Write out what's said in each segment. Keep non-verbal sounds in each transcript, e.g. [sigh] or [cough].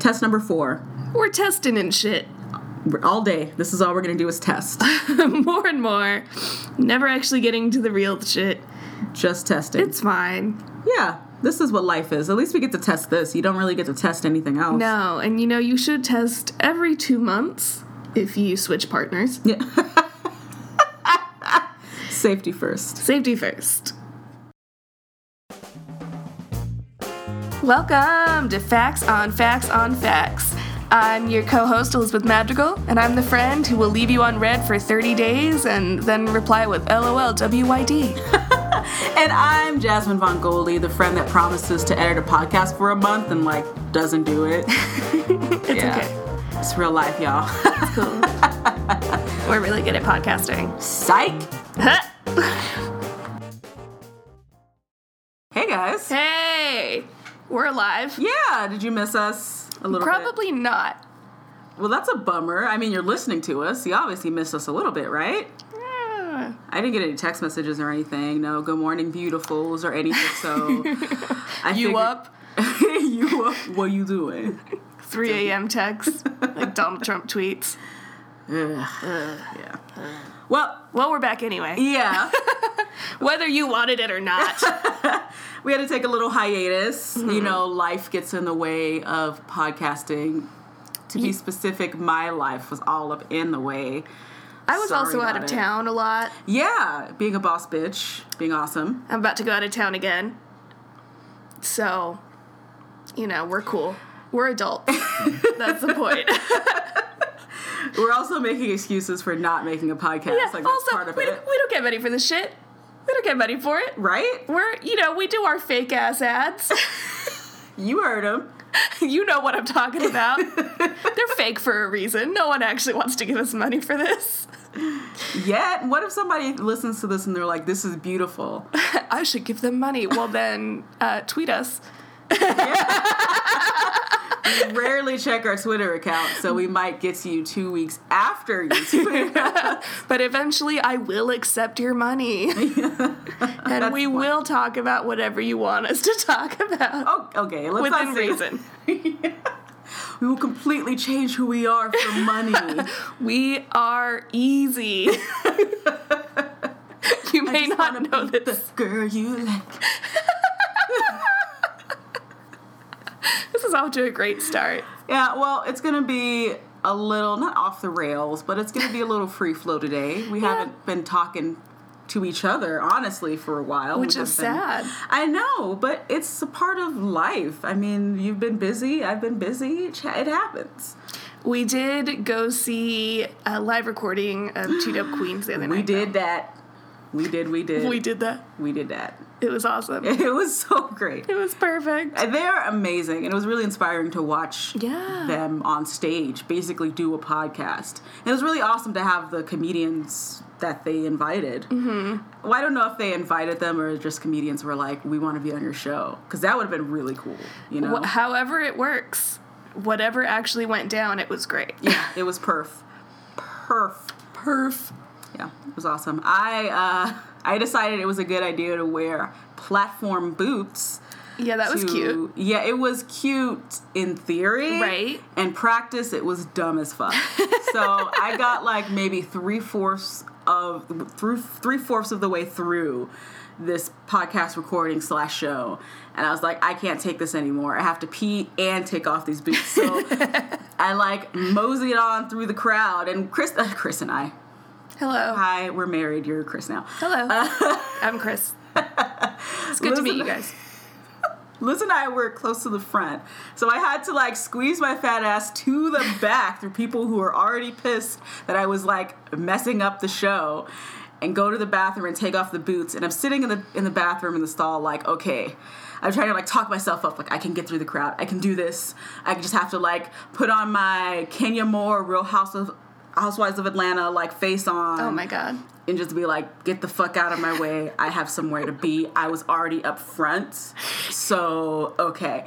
Test number four. We're testing and shit. All day. This is all we're gonna do is test. [laughs] more and more. Never actually getting to the real shit. Just testing. It's fine. yeah, this is what life is. At least we get to test this. You don't really get to test anything else. No, and you know, you should test every two months if you switch partners. Yeah. [laughs] Safety first. Safety first. Welcome to Facts on Facts on Facts. I'm your co host, Elizabeth Madrigal, and I'm the friend who will leave you on red for 30 days and then reply with LOL WYD. [laughs] And I'm Jasmine Von Goldie, the friend that promises to edit a podcast for a month and like doesn't do it. [laughs] It's Yeah. okay. It's real life, y'all. Cool. [laughs] We're really good at podcasting. Psych. Hey guys. hey! We're alive. Yeah, did you miss us a little bit? Probably not. Well, that's a bummer. I mean, you're listening to us. You obviously missed us a little bit, right? Yeah. I didn't get any text messages or anything. No, good morning, beautifuls, or anything. So, [laughs] I You figured- up? [laughs] you up? What you doing? 3 a.m. text, like Donald Trump tweets. Ugh. Yeah. Well, Well, we're back anyway. yeah. [laughs] Whether you wanted it or not. [laughs] we had to take a little hiatus. Mm-hmm. You know, life gets in the way of podcasting. To be specific, my life was all up in the way. I was Sorry also out of it. town a lot. Yeah, being a boss bitch, being awesome. I'm about to go out of town again. So, you know, we're cool. We're adults. [laughs] That's the point. We're also making excuses for not making a podcast. yeah, like also, part of we, it, don't- we don't get money for this shit. We don't get money for it. right? We're, you know, we do our fake ass ads. [laughs] [laughs] You heard them. you know what I'm talking about. [laughs] They're fake for a reason. No one actually wants to give us money for this. Yet, what if somebody listens to this and they're like, "This is beautiful"? I should give them money. Well, then uh, tweet us. We rarely check our Twitter account, so we might get to you two weeks after you [laughs] tweet. But eventually, I will accept your money. [laughs] and we fine. will talk about whatever you want us to talk about. oh, okay. Let's within reason. [laughs] We will completely change who we are for money. We are easy. you may not know this. the girl you like. [laughs] This is off to a great start. Yeah, well, it's gonna be a little not off the rails, but it's gonna be a little [laughs] free flow today. We haven't been talking to each other honestly for a while, Which We've is been- sad. I know, but it's a part of life. I mean, you've been busy. I've been busy. It it happens. We did go see a live recording of Two Dope Queens the other night. We did though. that. We did. We did. We did that. We did that. It was awesome. [laughs] It was so great. It was perfect. And They're amazing, and it was really inspiring to watch Yeah. them on stage basically do a podcast. And it was really awesome to have the comedians that they invited. Mm-hmm. Well, I don't know if they invited them or just comedians were like, "We want to be on your show," because that would have been really cool. You know? However it works, whatever actually went down, it was great. yeah, it was perf, perf. Perf. Yeah, it was awesome. I uh, I decided it was a good idea to wear platform boots. Yeah, that was cute. Yeah, it was cute in theory. Right. And practice, it was dumb as fuck. so I got like maybe three fourths of through three fourths of the way through this podcast recording slash show, and I was like, I can't take this anymore. I have to pee and take off these boots. So [laughs] I like moseyed on through the crowd, and Chris, uh, [laughs] Chris and I. Hello. Hi, we're married. You're Chris now. Hello. Uh, [laughs] I'm Chris. It's good to meet you guys. [laughs] Liz and I were close to the front, so I had to like squeeze my fat ass to the [laughs] back through people who were already pissed that I was like messing up the show, and go to the bathroom and take off the boots. And I'm sitting in the in the bathroom in the stall, like, okay. I'm trying to like talk myself up, like I can get through the crowd. I can do this. I just have to like put on my Kenya Moore Real House of Housewives of Atlanta like face on Oh my god. and just be like, get the fuck out of my way. I have somewhere to be. I was already up front. So, okay.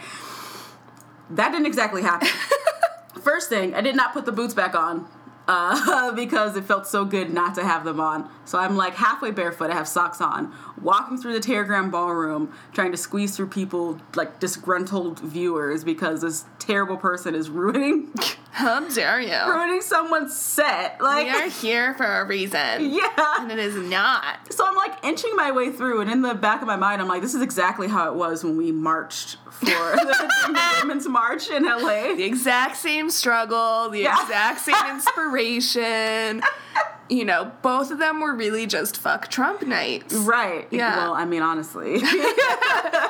That didn't exactly happen. [laughs] First thing, I did not put the boots back on uh, [laughs] because it felt so good not to have them on. So I'm like halfway barefoot, I have socks on, walking through the Teragram ballroom, trying to squeeze through people like disgruntled viewers because this terrible person is [laughs] ruining How dare you? ruining someone's set. Like We are here for a reason. [laughs] yeah. And it is not. So I'm like inching my way through, and in the back of my mind, I'm like, this is exactly how it was when we marched for [laughs] the, Women's March in LA. The exact same struggle, the Yeah. exact same [laughs] inspiration. You know, both of them were really just fuck Trump nights. Right. Yeah. Well, I mean, honestly,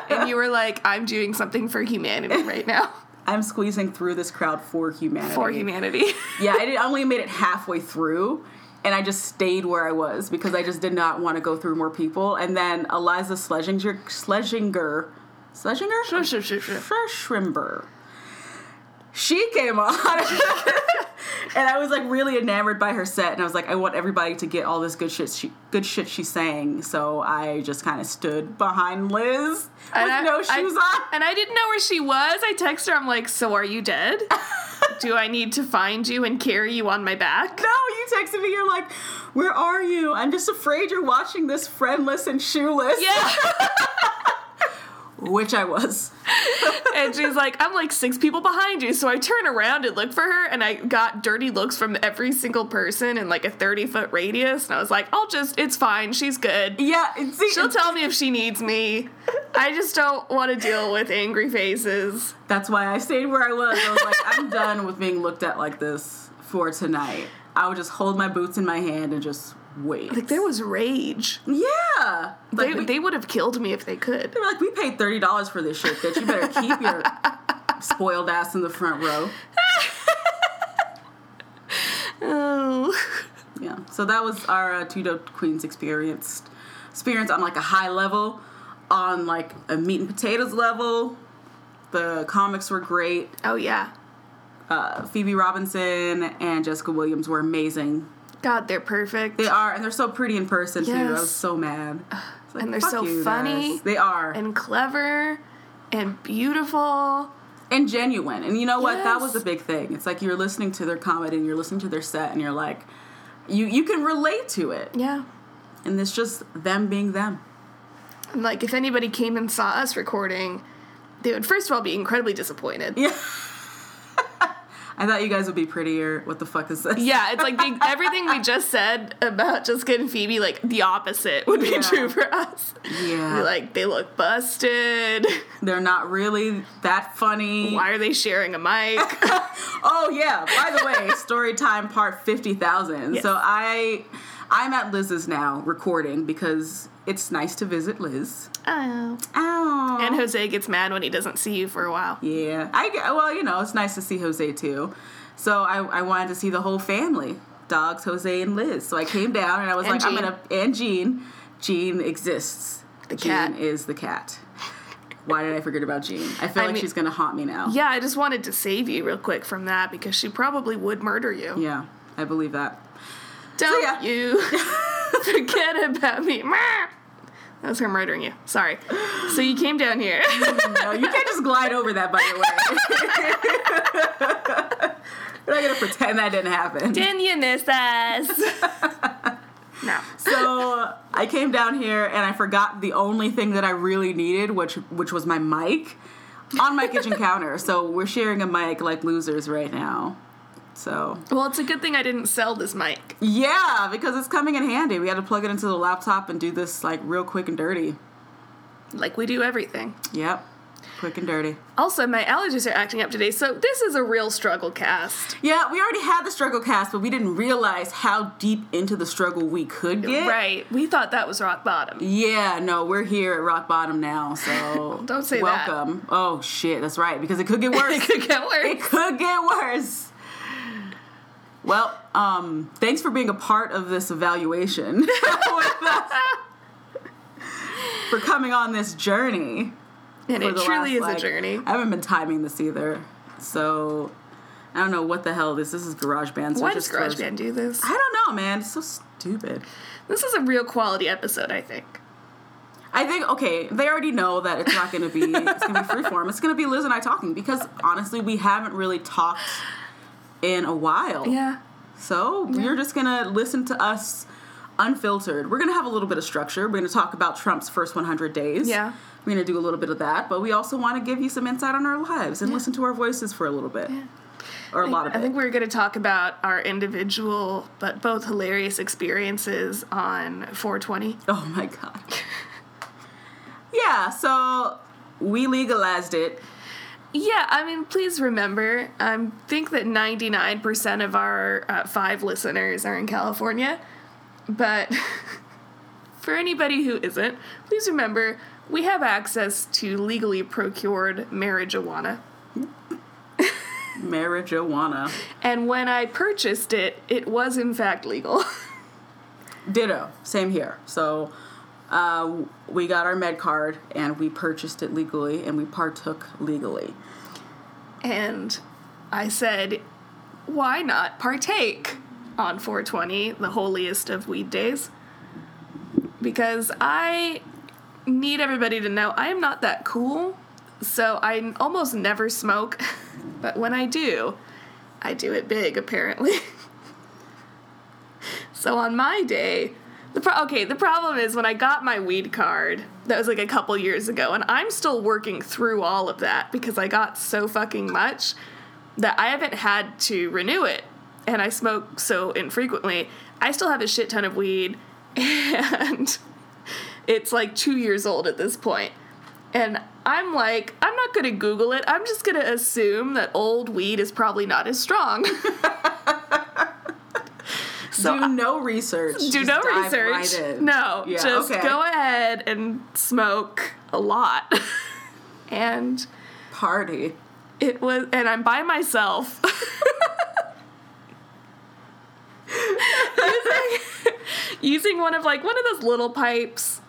And you were like, I'm doing something for humanity right now. I'm squeezing through this crowd for humanity. For humanity. [laughs] Yeah, I, did, I only made it halfway through, and I just stayed where I was because I just did not want to go through more people. And then Iliza Shlesinger, Shlesinger, Shlesinger, sure. Schrimber. She came on, [laughs] and I was like really enamored by her set, and I was like, I want everybody to get all this good shit, she, good shit she's saying. So I just kind of stood behind Liz with I- no I- shoes on. And I didn't know where she was. I texted her, I'm like, so are you dead? Do I need to find you and carry you on my back? No, you texted me. You're like, "Where are you? I'm just afraid you're watching this friendless and shoeless." Yeah. [laughs] which I was. [laughs] and she's like, I'm like six people behind you. So I turn around and look for her, and I got dirty looks from every single person in like a 30 foot radius. And I was like, I'll just, it's fine. She's good. Yeah, see, She'll tell me if she needs me. I just don't want to deal with angry faces. that's why I stayed where I was. I was like, I'm done with being looked at like this for tonight. I would just hold my boots in my hand and just wait. Like, there was rage. yeah, like, They, they would have killed me if they could. they were like, we paid thirty dollars for this shit, bitch. You better keep your [laughs] spoiled ass in the front row. [laughs] Oh. Yeah. So that was our uh, two dope queens experience. Experience on like a high level, on like a meat and potatoes level. The comics were great. Oh, yeah. Uh, Phoebe Robinson and Jessica Williams were amazing. God, they're perfect. They are, and they're so pretty in person too. I Yes. was so mad. It's like, And they're so you funny guys. They are and, clever and beautiful. And genuine. And you know what? That was Yes. a big thing. It's like you're listening to their comedy and you're listening to their set, and you're like, you you can relate to it, Yeah. and it's just them being them. And like, if anybody came and saw us recording, they would first of all be incredibly disappointed. Yeah. I thought you guys would be prettier. What the fuck is this? Yeah, it's like the, everything we just said about Jessica and Phoebe, like the opposite would be Yeah. true for us. Yeah. Be like, they look busted. They're not really that funny. Why are they sharing a mic? [laughs] Oh yeah. By the way, story time part fifty thousand. Yes. So I, I'm at Liz's now recording because it's nice to visit Liz. oh. Oh. And Jose gets mad when he doesn't see you for a while. yeah, I get. Well, you know, it's nice to see Jose too. So I, I wanted to see the whole family, dogs, Jose and Liz. So I came down and I was And like, I'm Jean. gonna and Jean. Jean exists. The Jean cat. is the cat. Why did I forget about Jean? I feel I like mean- she's gonna haunt me now. Yeah, I just wanted to save you real quick from that because she probably would murder you. Yeah, I believe that. Don't yeah. you [laughs] forget about me. [laughs] That was her murdering you. Sorry. So you came down here. [laughs] No, you can't just glide over that, by the way. We're not gonna pretend that didn't happen. Didn't you miss us? no. So I came down here and I forgot the only thing that I really needed, which which was my mic, on my kitchen counter. So we're sharing a mic like losers right now. So Well, it's a good thing I didn't sell this mic. yeah, because it's coming in handy. We had to plug it into the laptop and do this like real quick and dirty. Like we do everything. Yep, quick and dirty. Also, my allergies are acting up today, so this is a real struggle cast. Yeah, we already had the struggle cast, but we didn't realize how deep into the struggle we could get. Right. We thought that was rock bottom. Yeah, no, we're here at rock bottom now, so [laughs] Don't say that. welcome. Oh shit, that's right, because it could get [laughs] worse. It could get worse. it could get worse. Well, um, thanks for being a part of this evaluation [laughs] with us. for coming on this journey. And it truly last, is like- a journey. I haven't been timing this either, so I don't know what the hell this. This is GarageBand. So Why does GarageBand do this? I don't know, man. It's so stupid. This is a real quality episode, I think. I think okay, they already know that it's not going to be it's going to be [laughs] freeform. It's going to be Liz and I talking because honestly, we haven't really talked in a while. Yeah. So you're just gonna listen to us unfiltered. We're gonna have a little bit of structure. We're gonna talk about Trump's first 100 days. Yeah. We're gonna do a little bit of that, but we also want to give you some insight on our lives and listen to our voices for a little bit, or a lot of I it. think we're going to talk about our individual but both hilarious experiences on 420. oh my god. [laughs] yeah. So we legalized it. Yeah, I mean, please remember, I think that 99% of our uh, five listeners are in California. But [laughs] for anybody who isn't, please remember we have access to legally procured marijuana. Marijuana. And when I purchased it, it was in fact legal. [laughs] Ditto. Same here. So uh, we got our med card and we purchased it legally and we partook legally. and I said, why not partake on 420, the holiest of weed days? Because I need everybody to know I am not that cool, so I almost never smoke, [laughs] but when I do, I do it big apparently. [laughs] so on my day, the pro- okay, the problem is when I got my weed card, that was like a couple years ago, and I'm still working through all of that because I got so fucking much that I haven't had to renew it. And I smoke so infrequently. I still have a shit ton of weed, [laughs] and it's like two years old at this point. And I'm like, I'm not gonna Google it. I'm just gonna assume that old weed is probably not as strong. [laughs] so do no research. do Just no research. right. No, Yeah, just okay. go ahead and smoke a lot. [laughs] and Party. it was, and I'm by myself. [laughs] [laughs] using, using one of like one of those little pipes,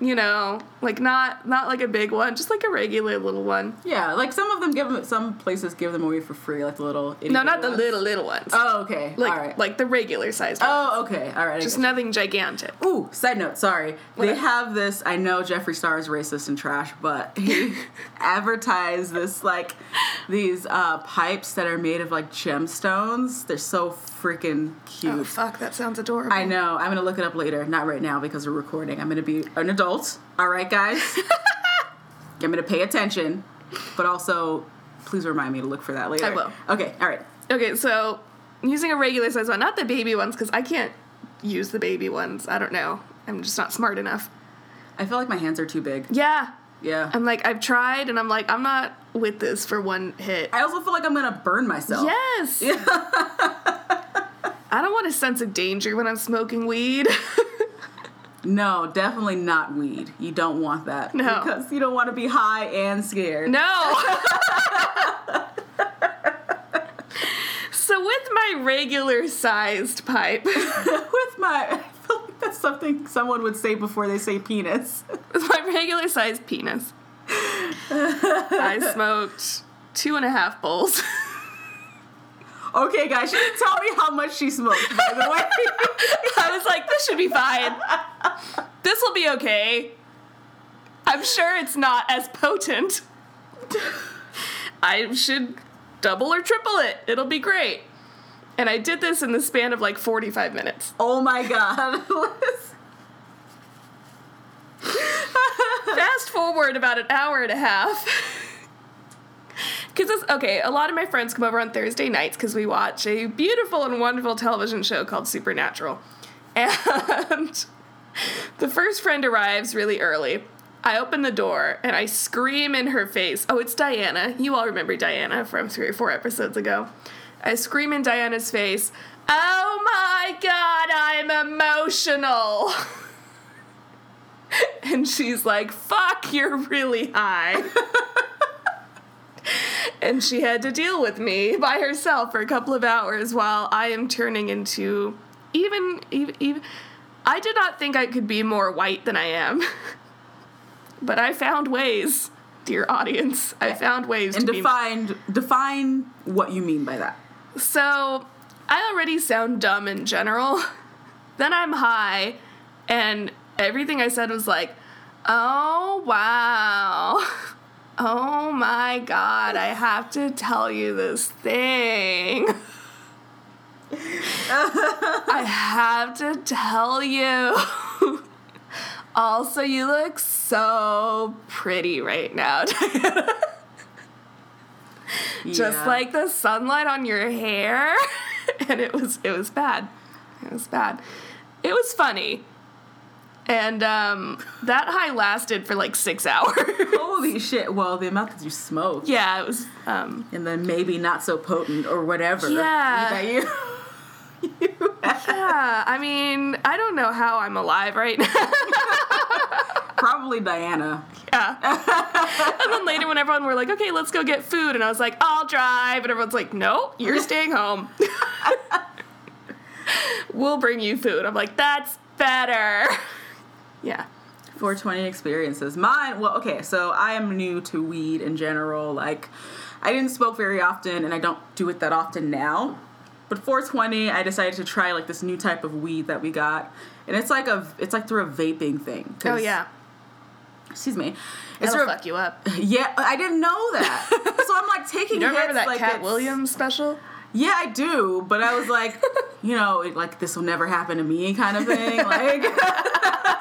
you know, like not not like a big one, just like a regular little one. Yeah, like some of them give them. Some places give them away for free, like the little. No, not the little little ones. Oh, okay. like all right. like the regular sized ones. oh, okay. All right. Just nothing gigantic. Ooh, side note, sorry. They What? have this. I know Jeffree Star is racist and trash, but he [laughs] advertised this like these uh, pipes that are made of like gemstones. They're so freaking cute. Oh fuck, that sounds adorable. I know. I'm gonna look it up later. Not right now because we're recording. I'm gonna be an adult. All right, guys. [laughs] I'm gonna pay attention, but also please remind me to look for that later. I will. Okay. All right. Okay, so using a regular size one, not the baby ones, because I can't use the baby ones. I don't know. I'm just not smart enough. I feel like my hands are too big. Yeah. Yeah. I'm like, I've tried, and I'm like, I'm not with this for one hit. I also feel like I'm gonna burn myself. Yes. [laughs] I don't want a sense of danger when I'm smoking weed. [laughs] No, definitely not weed. You don't want that. No. Because you don't want to be high and scared. no. [laughs] so with my regular sized pipe, [laughs] With my. I feel like that's something someone would say before they say penis. with my regular sized penis, I smoked two and a half bowls. Okay, guys, she didn't tell me how much she smoked, by the way. [laughs] I was like, this should be fine. This will be okay. I'm sure it's not as potent. I should double or triple it. It'll be great. And I did this in the span of like 45 minutes. oh my god. [laughs] Fast forward about an hour and a half. Because okay, a lot of my friends come over on Thursday nights because we watch a beautiful and wonderful television show called Supernatural. And [laughs] the first friend arrives really early. I open the door and I scream in her face. Oh, it's Diana. You all remember Diana from three or four episodes ago. I scream in Diana's face, Oh my god, I'm emotional. [laughs] And she's like, fuck, you're really high. [laughs] and she had to deal with me by herself for a couple of hours while I am turning into even, even, even I did not think I could be more white than I am. [laughs] but I found ways, dear audience. I found ways and to be define define what you mean by that. So, I already sound dumb in general. [laughs] then I'm high, and everything I said was like, oh, wow. [laughs] Oh my god, I have to tell you this thing. I have to tell you. [laughs] also, you look so pretty right now. Just Yeah. like the sunlight on your hair. [laughs] and it was it was bad. It was bad. It was funny. And um, that high lasted for like six hours. Holy shit. Well, the amount that you smoke. yeah, it was. Um, And then maybe not so potent or whatever. Yeah. You, [laughs] you yeah, I mean, I don't know how I'm alive right [laughs] now. Probably Diana. Yeah. and then later, when everyone were like, okay, let's go get food, and I was like, I'll drive. And everyone's like, no, you're staying home. [laughs] we'll bring you food. I'm like, that's better. Yeah. 420 experiences. Mine, well, okay, so I am new to weed in general. Like, I didn't smoke very often, and I don't do it that often now. But 420, I decided to try like this new type of weed that we got, and it's like a, it's like through a vaping thing. Oh, yeah. Excuse me. It's through a- fuck you up. [laughs] Yeah, I didn't know that. [laughs] so I'm like taking. You don't remember that like Katt Williams special? Yeah, I do, but I was like, [laughs] you know, like this will never happen to me, kind of thing. Like, [laughs]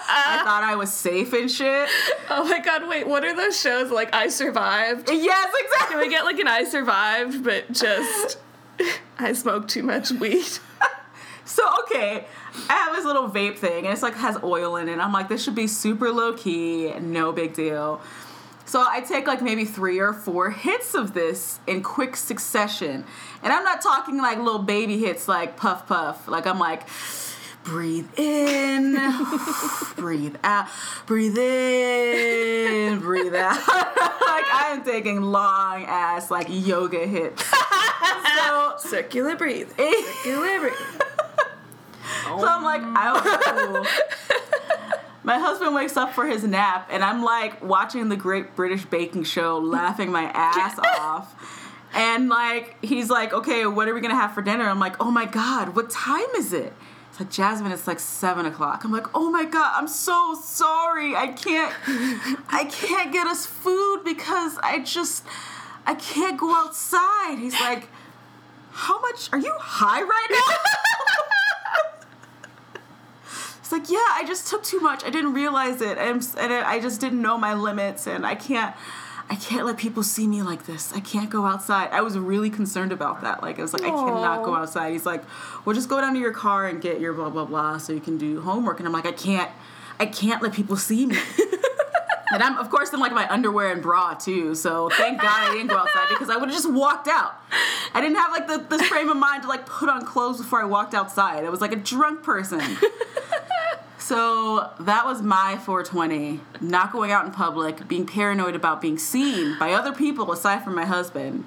I [laughs] thought I was safe and shit. Oh my god, wait, what are those shows like I Survived? Yes, exactly. Can we get like an I Survived, but just I smoked too much weed? So okay, I have this little vape thing, and it's like has oil in it. I'm like, this should be super low key, no big deal. So I take like maybe three or four hits of this in quick succession, and I'm not talking like little baby hits like puff puff. Like I'm like. Breathe in, [laughs] breathe out, breathe in, breathe out. [laughs] like I am taking long ass like yoga hits. [laughs] so Circular breathe. Circular breathe. So I'm like, I cool. My husband wakes up for his nap, and I'm like watching the Great British Baking Show, [laughs] laughing my ass [laughs] off. And like, he's like, okay, what are we gonna have for dinner? I'm like, oh my god, what time is it? It's like, Jasmine, it's like seven o'clock. I'm like, oh my god, I'm so sorry. I can't, I can't get us food because I just, I can't go outside. He's like, how much, are you high right now? [laughs] It's like, yeah, I just took too much. I didn't realize it, and, and I just didn't know my limits, and I can't, I can't let people see me like this. I can't go outside. I was really concerned about that. Like, I was like, I cannot go outside. He's like, well, just go down to your car and get your blah blah blah, so you can do homework. And I'm like, I can't, I can't let people see me. [laughs] And I'm, of course, in like my underwear and bra too. So thank God I didn't go outside because I would have just walked out. I didn't have like the, this frame of mind to like put on clothes before I walked outside. I was like a drunk person. [laughs] So that was my 420. Not going out in public, being paranoid about being seen by other people aside from my husband,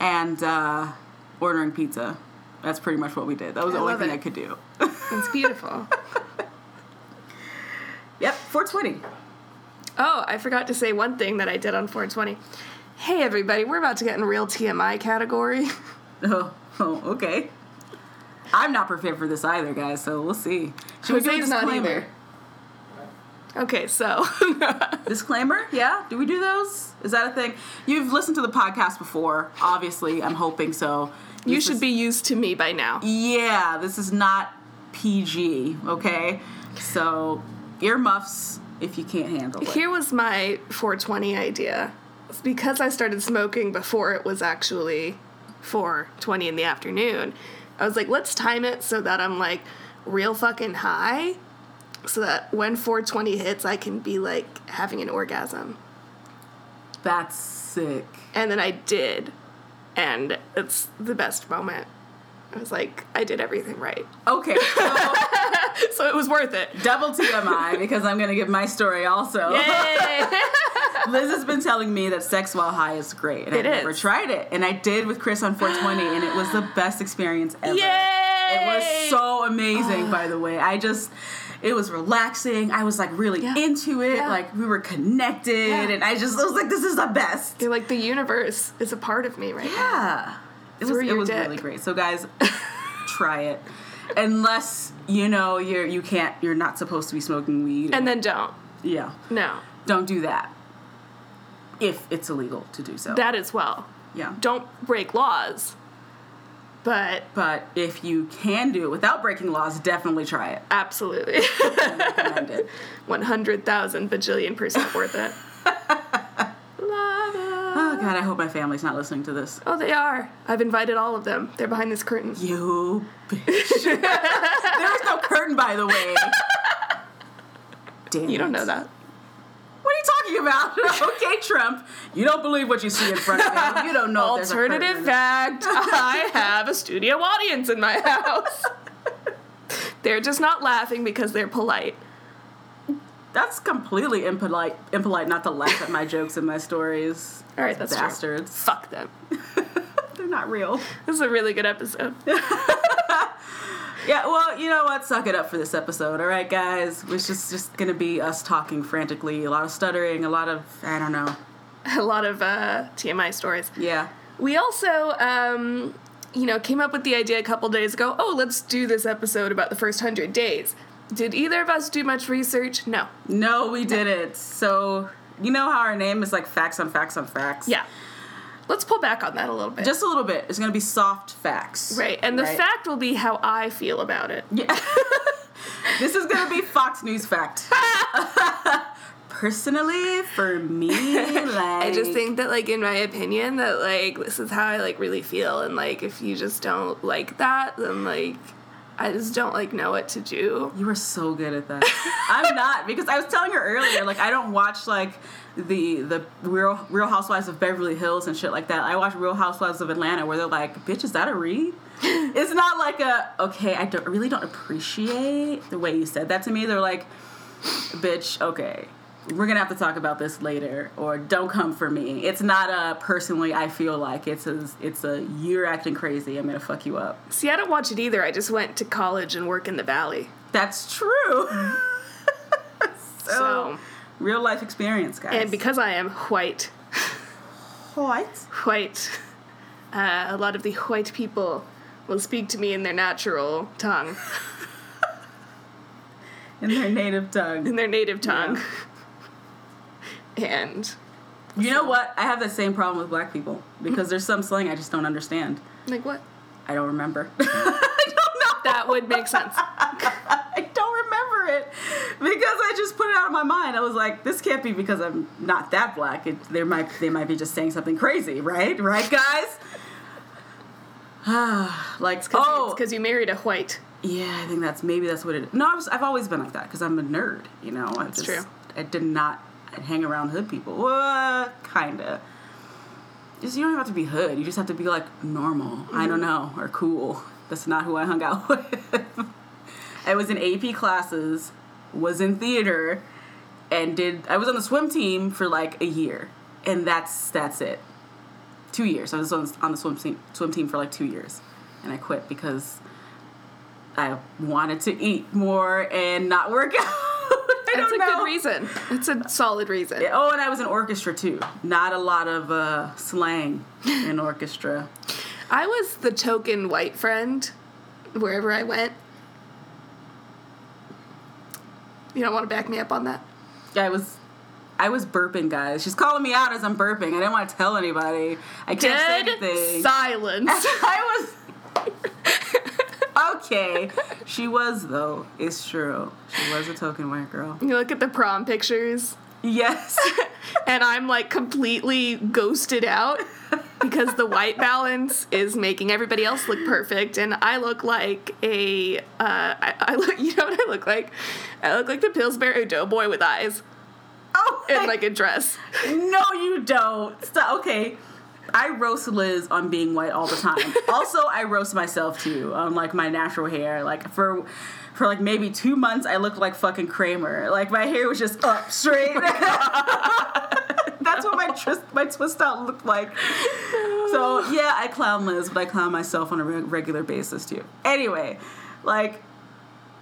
and uh, ordering pizza. That's pretty much what we did. That was the I only thing it. I could do. It's beautiful. [laughs] yep, 420. Oh, I forgot to say one thing that I did on 420. Hey everybody, we're about to get in real TMI category. [laughs] Oh, oh, okay. I'm not prepared for this either, guys. So we'll see. Should we do a Jose's not disclaimer? either. Okay, so [laughs] Disclaimer? Yeah. Do we do those? Is that a thing? You've listened to the podcast before, obviously. I'm hoping so. you This should is- be used to me by now. Yeah, this is not PG. Okay, so earmuffs if you can't handle it. Here was my 420 idea. Because I started smoking before it was actually 420 in the afternoon. I was like, let's time it so that I'm like real fucking high so that when 420 hits I can be like having an orgasm. That's sick. And then I did. And it's the best moment. I was like, I did everything right. Okay, [laughs] so So it was worth it. double TMI because I'm gonna give my story also. Yay! [laughs] Liz has been telling me that sex while high is great, and It I've never tried it. And I did with Chris on 420, and it was the best experience ever. Yay! It was so amazing, by the way. I just, it was relaxing. I was like really Yeah. into it. Yeah. Like we were connected, Yeah. and I just I was like, this is the best. You're like the universe is a part of me right now. Yeah, it was it was dick. really great. So guys, [laughs] try it. Unless you know you're you can't you're not supposed to be smoking weed. And then don't. yeah, No. don't do that. If it's illegal to do so. That as well. yeah. Don't break laws. But But if you can do it without breaking laws, definitely try it. absolutely, [laughs] recommend it. one hundred thousand bajillion percent worth it. [laughs] Oh god, I hope my family's not listening to this. Oh, they are. I've invited all of them. They're behind this curtain. You bitch. [laughs] there is no curtain, by the way. Damn. You don't know that. What are you talking about? [laughs] okay, Trump. You don't believe what you see in front of you. You don't know. if there's a Alternative fact: [laughs] I have a studio audience in my house. [laughs] they're just not laughing because they're polite. That's completely impolite. Impolite not to laugh at my jokes and my stories. All right, that's true. bastards. Fuck them. They're not real. This is a really good episode. Yeah, well, you know what? Suck it up for this episode, all right, guys? It's just just gonna be us talking frantically, a lot of stuttering, a lot of I don't know. a lot of uh, TMI stories. Yeah, We also, um, you know, came up with the idea a couple days ago. Oh, let's do this episode about the first hundred days. Did either of us do much research? No. no, we didn't. So you know how our name is like facts on facts on facts. Yeah. Let's pull back on that a little bit. just a little bit. It's gonna be soft facts. right, and the right? fact will be how I feel about it. Yeah. [laughs] this is gonna be Fox News fact. [laughs] Personally, for me, like [laughs] I just think that, like, in my opinion, that like this is how I like really feel, and like if you just don't like that, then like I just don't like know what to do. You are so good at that. I'm [laughs] not because I was telling her earlier, like I don't watch like the the Real Real Housewives of Beverly Hills and shit like that. I watch Real Housewives of Atlanta where they're like, "Bitch, is that a read?" [laughs] it's not like a okay. I don't really don't appreciate the way you said that to me. They're like, "Bitch, okay." We're gonna have to talk about this later, or don't come for me. It's not a personally. I feel like it's a it's a you're acting crazy. I'm gonna fuck you up. See, I don't watch it either. I just went to college and work in the valley, That's true. [laughs] so, so real life experience, guys. and because I am white, white white, uh, a lot of the white people will speak to me in their natural tongue, [laughs] In their native tongue. in their native tongue, and You know what? I have the same problem with black people because there's some slang I just don't understand. like what? I don't remember. [laughs] I don't know. That would make sense. [laughs] I don't remember it because I just put it out of my mind. I was like, this can't be because I'm not that black. It, there might they might be just saying something crazy, right? Right, guys? Ah, [sighs] like oh, because you married a white. Yeah, I think that's maybe that's what it is. No, I was, I've always been like that because I'm a nerd. You know, I just true. I did not I'd hang around hood people. Well, kinda. Just you don't have to be hood. You just have to be like normal. I don't mm-hmm. know or cool. That's not who I hung out [laughs] with. I was in AP classes, was in theater, and did I was on the swim team for like a year, and that's that's it. Two years. I was on, on the swim team swim team for like two years, and I quit because I wanted to eat more and not work [laughs] out. I That's don't a know. good reason. It's a solid reason. Yeah, Oh, and I was in orchestra too. Not a lot of uh, slang in [laughs] orchestra. I was the token white friend wherever I went. You don't want to back me up on that? Yeah, I was, I was burping, guys. She's calling me out as I'm burping. I didn't want to tell anybody. I can't say Dead anything. silence. [laughs] I was. [laughs] okay, she was though. It's true. She was a token white girl. you look at the prom pictures, Yes. [laughs] and I'm like completely ghosted out because the white balance is making everybody else look perfect, and I look like a. Uh, I, I look. [laughs] You know what I look like? I look like the Pillsbury Doughboy with eyes oh, in my like a dress. No, you don't. Stop. Okay. I roast Liz on being white all the time. [laughs] also, I roast myself too on like my natural hair. Like for for like maybe two months, I looked like fucking Kramer. Like my hair was just up straight. [laughs] [laughs] That's what my twist my twist out looked like. So yeah, I clown Liz, but I clown myself on a re- regular basis too. Anyway, like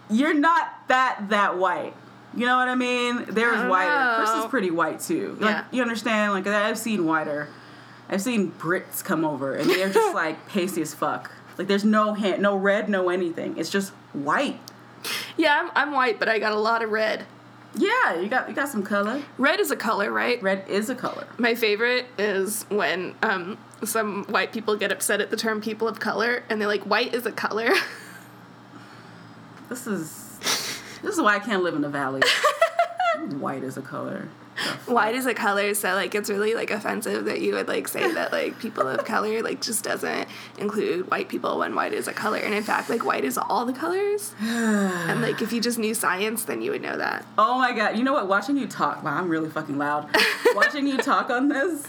you're not that that white. You know what I mean? There's whiter. Chris is oh. pretty white too. Like Yeah. you understand? Like I've seen whiter. I've seen Brits come over and they're just [laughs] like pasty as fuck. Like there's no hand, no red, no anything. It's just white. Yeah, I'm, I'm white, but I got a lot of red. Yeah, you got you got some color. Red is a color, right? Red is a color. My favorite is when um, some white people get upset at the term people of color and they're like, white is a color. This is this is why I can't live in the valley. [laughs] White is a color. White is a color, so like it's really like offensive that you would like say that like people of color like just doesn't include white people when white is a color. And in fact, like white is all the colors. and like if you just knew science, then you would know that. Oh my god! You know what? Watching you talk. Wow, I'm really fucking loud. Watching you talk on this.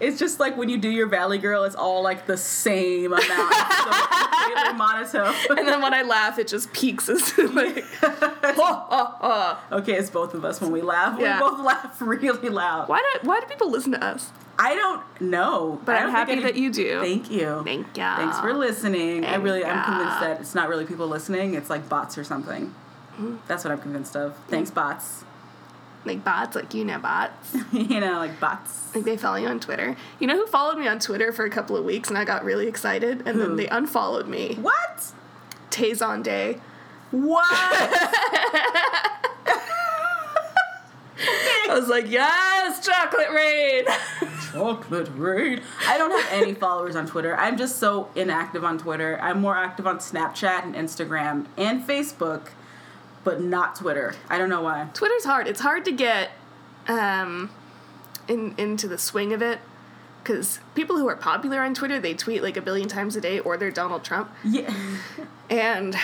It's just like when you do your Valley Girl, it's all like the same amount. So [laughs] monotone. And then when I laugh, it just peaks [laughs] It's like, [laughs] Okay, it's both of us when we laugh. Yeah. We both laugh really loud. why do why do people listen to us? I don't know, But I I'm happy any- that you do. Thank you. Thank ya. Thanks for listening. I Thank really, I'm convinced that it's not really people listening. It's like bots or something. Mm-hmm. That's what I'm convinced of. Thanks, bots. Like bots, like you know bots. [laughs] you know, like bots. Like they follow you on Twitter. You know who followed me on Twitter for a couple of weeks and I got really excited and Who? then they unfollowed me. What? Tay Zonday. What? [laughs] I was like, yes, chocolate rain. [laughs] Chocolate rain. I don't have any followers on Twitter. I'm just so inactive on Twitter. I'm more active on Snapchat and Instagram and Facebook, but not Twitter. I don't know why. Twitter's hard. It's hard to get um, in into the swing of it because people who are popular on Twitter they tweet like a billion times a day or they're Donald Trump, Yeah. [laughs] and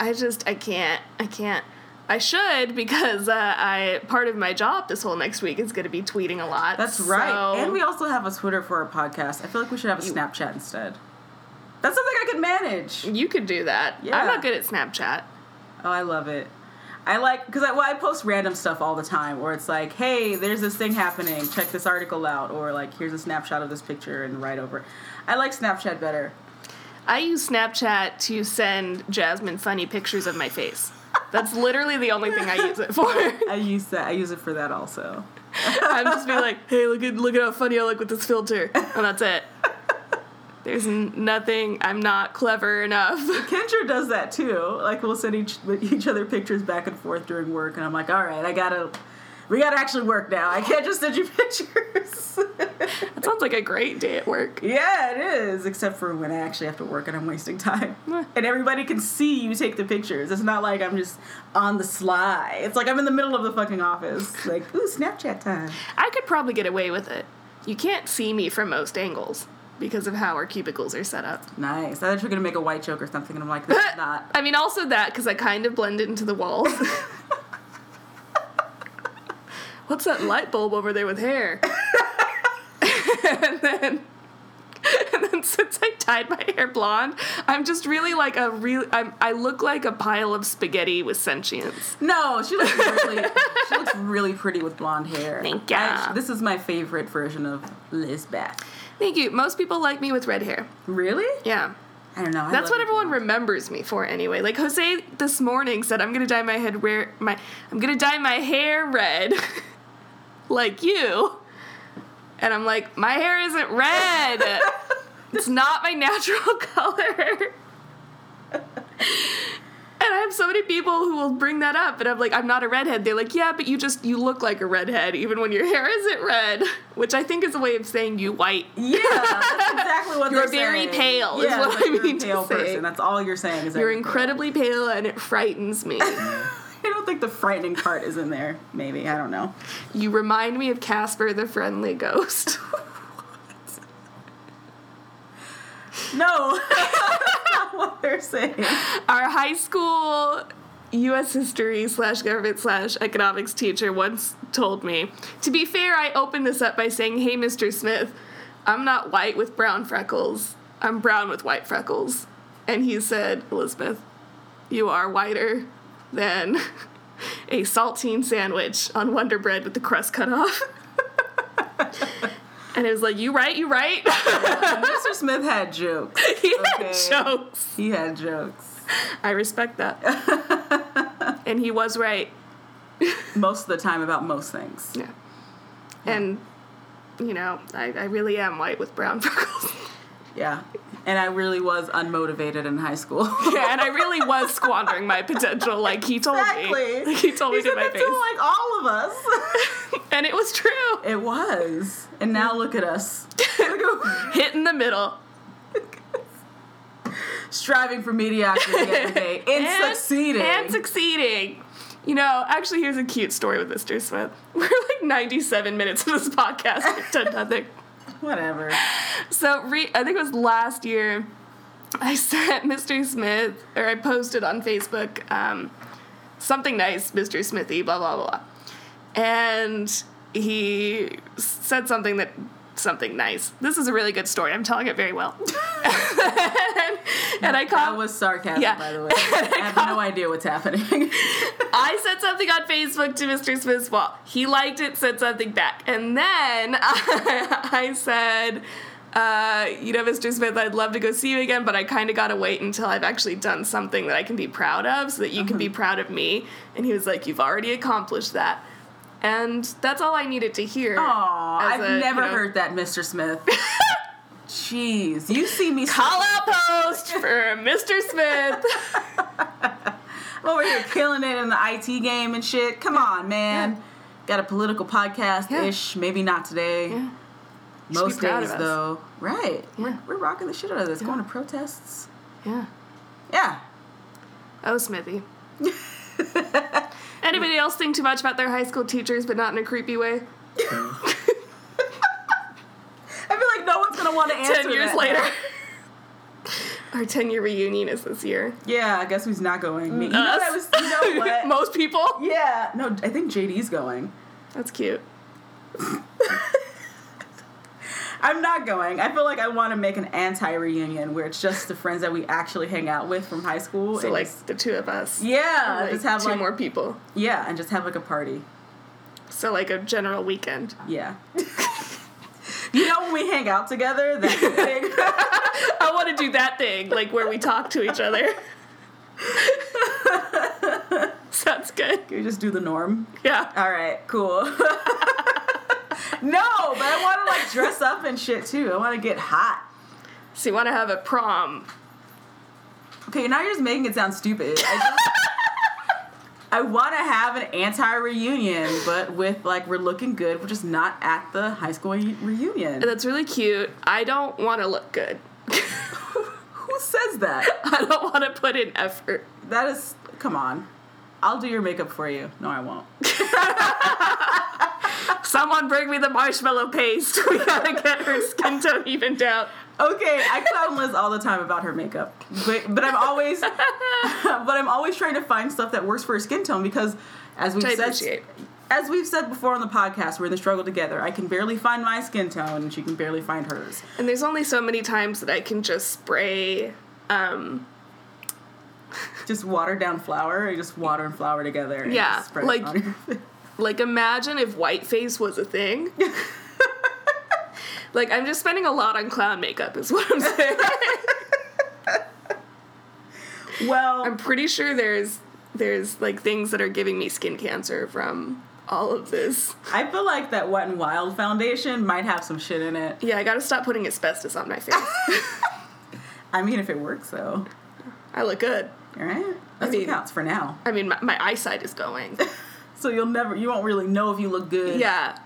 I just I can't I can't. I should because uh, I part of my job this whole next week is going to be tweeting a lot. That's right. so- And we also have a Twitter for our podcast. I feel like we should have a Snapchat instead. That's something I could manage. you could do that. Yeah. I'm not good at Snapchat. Oh, I love it. I like because I, well, I post random stuff all the time, where it's like, "Hey, there's this thing happening. Check this article out," or like, "Here's a snapshot of this picture," and right over. I like Snapchat better. I use Snapchat to send Jasmine funny pictures of my face. That's literally the only thing I use it for. [laughs] I use that. I use it for that also. [laughs] I'm just being like, hey, look at look at how funny I look with this filter, and that's it. [laughs] There's n- nothing. I'm not clever enough. [laughs] Kendra does that too. Like we'll send each each other pictures back and forth during work, and I'm like, "All right, I gotta." We gotta actually work now. I can't just send you [laughs] pictures. That sounds like a great day at work. Yeah, it is. Except for when I actually have to work and I'm wasting time. [laughs] And everybody can see you take the pictures. It's not like I'm just on the sly. It's like I'm in the middle of the fucking office. Like, ooh, Snapchat time. I could probably get away with it. You can't see me from most angles because of how our cubicles are set up. Nice. I thought you were gonna make a white joke or something, and I'm like, that's not. [laughs] I mean, also that because I kind of blend into the walls. [laughs] What's that light bulb over there with hair? [laughs] and then, and then since I dyed my hair blonde, I'm just really like a real. I'm, I look like a pile of spaghetti with sentience. No, she looks really, she looks really pretty with blonde hair. Thank. I- this is my favorite version of Lizbeth. Thank you. Most people like me with red hair. Really? Yeah. I don't know. I That's what everyone remembers me for anyway. Like Jose this morning said, "I'm gonna dye my head red. My I'm gonna dye my hair red, [laughs] like you." And I'm like, my hair isn't red. [laughs] it's not my natural [laughs] color. And I have so many people who will bring that up, and I'm like, I'm not a redhead. They're like, yeah, but you just you look like a redhead, even when your hair isn't red, [laughs] which I think is a way of saying you white. Yeah, that's exactly what [laughs] You're they're very saying. pale, is Yeah, what it's like I you're a mean to pale say. person. That's all you're saying. Is You're incredibly pale, and it frightens me. [laughs] I don't think the frightening part is in there. Maybe I don't know. you remind me of Casper the Friendly Ghost. No, [laughs] what they're saying. Our high school U.S. history slash government slash economics teacher once told me. To be fair, I opened this up by saying, "Hey, Mr. Smith, I'm not white with brown freckles. I'm brown with white freckles." And he said, "Elizabeth, you are whiter than [laughs] a saltine sandwich on Wonder Bread with the crust cut off." [laughs] and it was like, "You right, you right." [laughs] Mr. Smith had jokes. [laughs] he had jokes. He had jokes. I respect that. [laughs] and he was right. Most of the time about most things. Yeah. And, you know, I, I really am white with brown freckles. Yeah. And I really was unmotivated in high school. [laughs] yeah, and I really was [laughs] squandering my potential, like he told exactly. me. [laughs] Like he told He me to my face. to like all of us. and it was true. it was. And now look at us. Hit in the middle. Striving for mediocrity every day and, succeeding. And succeeding. You know, actually, here's a cute story with Mr. Smith. We're like 97 minutes of this podcast. We've done nothing. [laughs] Whatever. So, re- I think it was last year, I [laughs] sent Mr. Smith, or I posted on Facebook, um, something nice, Mr. Smithy, blah, blah, blah. And he said something that, something nice. This is a really good story. I'm telling it very well. [laughs] and I That was sarcasm, Yeah. by the [laughs] way. I have no idea what's happening. [laughs] I said something on Facebook to Mr. Smith's wall. He liked it, said something back. And then I, I said, uh, you know, Mr. Smith, I'd love to go see you again, but I kind of got to wait until I've actually done something that I can be proud of so that you can be proud of me. And he was like, You've already accomplished that. And that's all I needed to hear. Aw, I've a, never you know, heard that, Mr. Smith. [laughs] Jeez, you see me Call out post for Mr. Smith. [laughs] I'm over here killing it in the IT game and shit. Come on, man. Got a political podcast ish. Maybe not today. Yeah. Most days, though. Right. We're, Yeah. we're rocking the shit out of this. Going to protests. Yeah. Yeah. Oh, Smithy. [laughs] Anybody else think too much about their high school teachers, but not in a creepy way? I feel like no one's going to want to answer Ten years that later. now. [laughs] Our 10 year reunion is this year. Yeah, I guess who's not going? Me. You know Us. I was, you know [laughs] what? Most people. yeah. No, I think JD's going. That's cute. [laughs] I'm not going. I feel like I want to make an anti-reunion where it's just the friends that we actually hang out with from high school. So, like, just- the two of us. yeah, Like, just have two like more people. yeah, and just have like a party. So, like, a general weekend. Yeah. you know when we hang out together, that's [laughs] the thing. [laughs] I want to do that thing, like, where we talk to each other. [laughs] Sounds good. you just do the norm. Yeah. All right, cool. No, but I want to like dress up and shit too. I want to get hot. So, you want to have a prom. Okay, now you're just making it sound stupid. I just. I want to have an anti-reunion, but with like we're looking good, we're just not at the high school re- reunion. That's really cute. I don't want to look good. [laughs] Who says that? [laughs] I don't want to put in effort. That is, come on. I'll do your makeup for you. No, I won't. [laughs] Someone bring me the marshmallow paste. [laughs] We gotta get her skin tone evened out. Okay, I clown Liz all the time about her makeup, but but I'm always, [laughs] but I'm always trying to find stuff that works for her skin tone because, as we've said, appreciate. as we've said before on the podcast, we're in the struggle together. I can barely find my skin tone, and she can barely find hers. And there's only so many times that I can just spray. Um, Just watered down flour, or just water and flour together. Yeah, just spread it like- on your face. Like, imagine if whiteface was a thing. [laughs] like, I'm just spending a lot on clown makeup, is what I'm saying. [laughs] well, I'm pretty sure there's there's like things that are giving me skin cancer from all of this. I feel like that Wet and Wild foundation might have some shit in it. Yeah, I gotta stop putting asbestos on my face. [laughs] I mean, if it works, though. I look good. All right, that's mean- what counts for now. I mean, my, my eyesight is going. So you'll never, you won't really know if you look good. Yeah,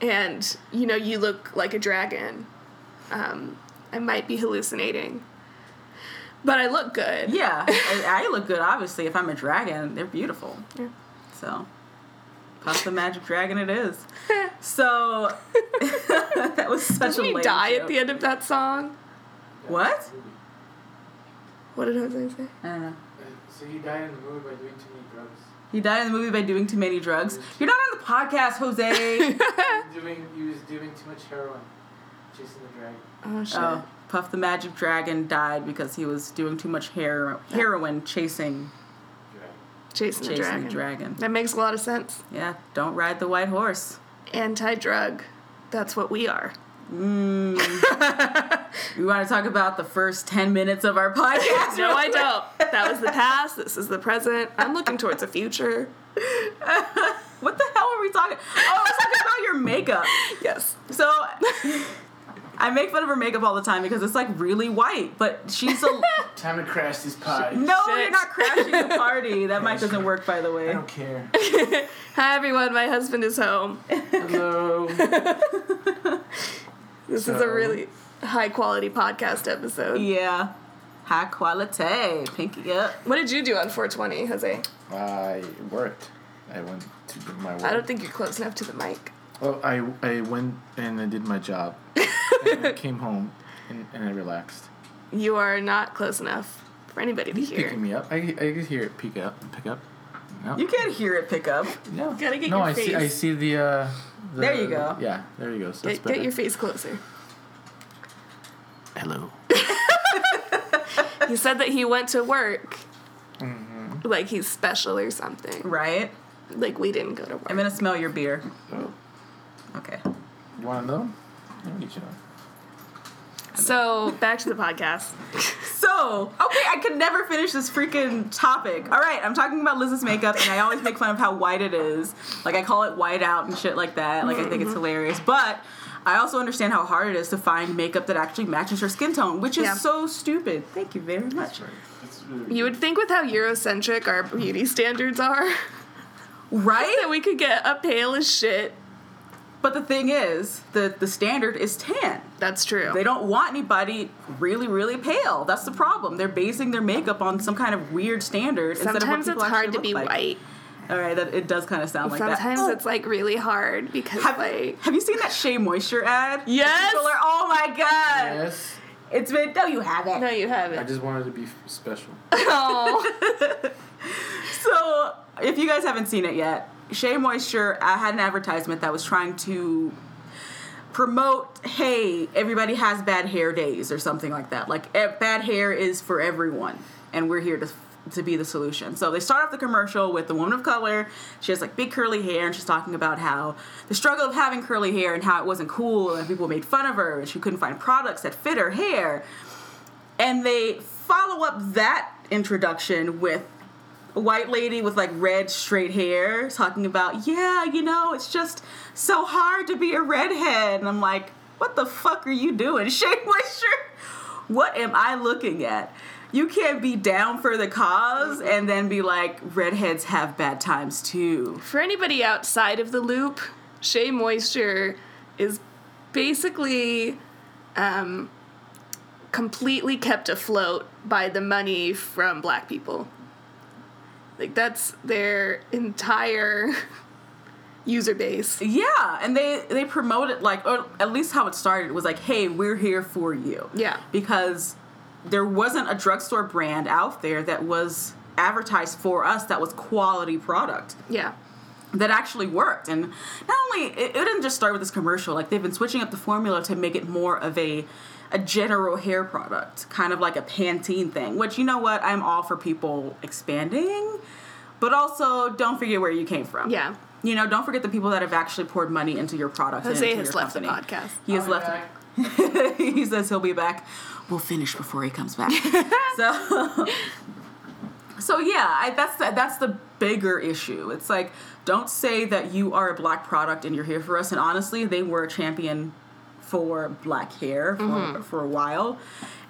and you know, you look like a dragon. Um, I might be hallucinating, but I look good. Yeah, I, [laughs] I look good. Obviously, if I'm a dragon, they're beautiful. Yeah. So, Puff the Magic Dragon, it is. [laughs] So [laughs] that was such Doesn't a he lame die joke. at the end of that song? What? What did Jose say? I don't know. So he died in the movie by doing too many drugs. He died in the movie by doing too many drugs. You're not on the podcast, Jose. [laughs] He was [laughs] doing he was doing too much heroin, chasing the dragon. Oh shit! oh, Puff the Magic Dragon died because he was doing too much hero- heroin chasing Dragon. Chasing, the, chasing dragon. the dragon. That makes a lot of sense. Yeah, don't ride the white horse. Anti-drug. That's what we are. Mm. we want to talk about the first 10 minutes of our podcast? [laughs] No, I don't. That was the past. This is the present. I'm looking towards the future. [laughs] What the hell are we talking? Oh, we're talking about your makeup. [laughs] Yes. So I make fun of her makeup all the time because it's like really white, but she's a Time to crash this pie. no. Shit. You're not crashing the party. That mic doesn't work, by the way. I don't care. Hi everyone. My husband is home. Hello. This is a really high quality podcast episode. Yeah. High quality. Pinky up. What did you do on 420, Jose? I worked. I went to do my work. I don't think you're close enough to the mic. Oh, I I went and I did my job. [laughs] and I came home and, and I relaxed. You are not close enough for anybody to He's hear. picking me up. I I can hear it pick up pick up. No. You can't hear it pick up. no. gotta get no, your I see I see the uh the, There you go. Yeah, there you go. So Get, get your face closer. Hello. [laughs] He said that he went to work Mm-hmm. like he's special or something. Right? Like we didn't go to work. I'm gonna smell your beer. Oh, Okay. you want to know? I don't need to know. So back to the podcast. So, okay, I could never finish this freaking topic. All right, I'm talking about Liz's makeup, and I always make fun of how white it is. Like, I call it white out and shit like that. Like, I think it's mm-hmm. hilarious. But I also understand how hard it is to find makeup that actually matches her skin tone, which is Yeah. so stupid. Thank you very much. You would think with how Eurocentric our beauty standards are right? [laughs] that we could get a pale as shit. But the thing is, the, the standard is tan. That's true. They don't want anybody really, really pale. That's the problem. They're basing their makeup on some kind of weird standard instead of what Sometimes people it's hard to be like. white. All right, that it does kind of sound like that. Sometimes Oh, it's like really hard because Have, like have you seen that Shea Moisture ad? Yes! Oh my god! Yes. It's been. No, you haven't. no, you haven't. I just wanted to be special. [laughs] oh, [laughs] So, if you guys haven't seen it yet, Shea Moisture uh, had an advertisement that was trying to promote, hey, everybody has bad hair days or something like that. Like, bad hair is for everyone, and we're here to to be the solution. So they start off the commercial with the woman of color. She has like big curly hair, and she's talking about how the struggle of having curly hair and how it wasn't cool, and people made fun of her, and she couldn't find products that fit her hair. And they follow up that introduction with white lady with like red straight hair talking about, yeah, you know, it's just so hard to be a redhead. And I'm like, what the fuck are you doing? [laughs] Shea Moisture? What am I looking at? You can't be down for the cause and then be like, redheads have bad times too. for anybody outside of the loop, Shea Moisture is basically um, completely kept afloat by the money from black people. Like that's their entire [laughs] user base. Yeah, and they they promote it like, or at least how it started was like, hey, we're here for you. Yeah. because there wasn't a drugstore brand out there that was advertised for us that was quality product Yeah. that actually worked and not only it, it didn't just start with this commercial like they've been switching up the formula to make it more of a a general hair product kind of like a pantene thing which you know what i'm all for people expanding but also don't forget where you came from Yeah. you know don't forget the people that have actually poured money into your product and Jose into has your left the podcast. he has I'll left back. [laughs] he says he'll be back. We'll finish before he comes back. [laughs] so, so yeah, I, that's the, that's the bigger issue. It's like don't say that you are a black product and you're here for us. And honestly, they were a champion for black hair for, mm-hmm. for a while.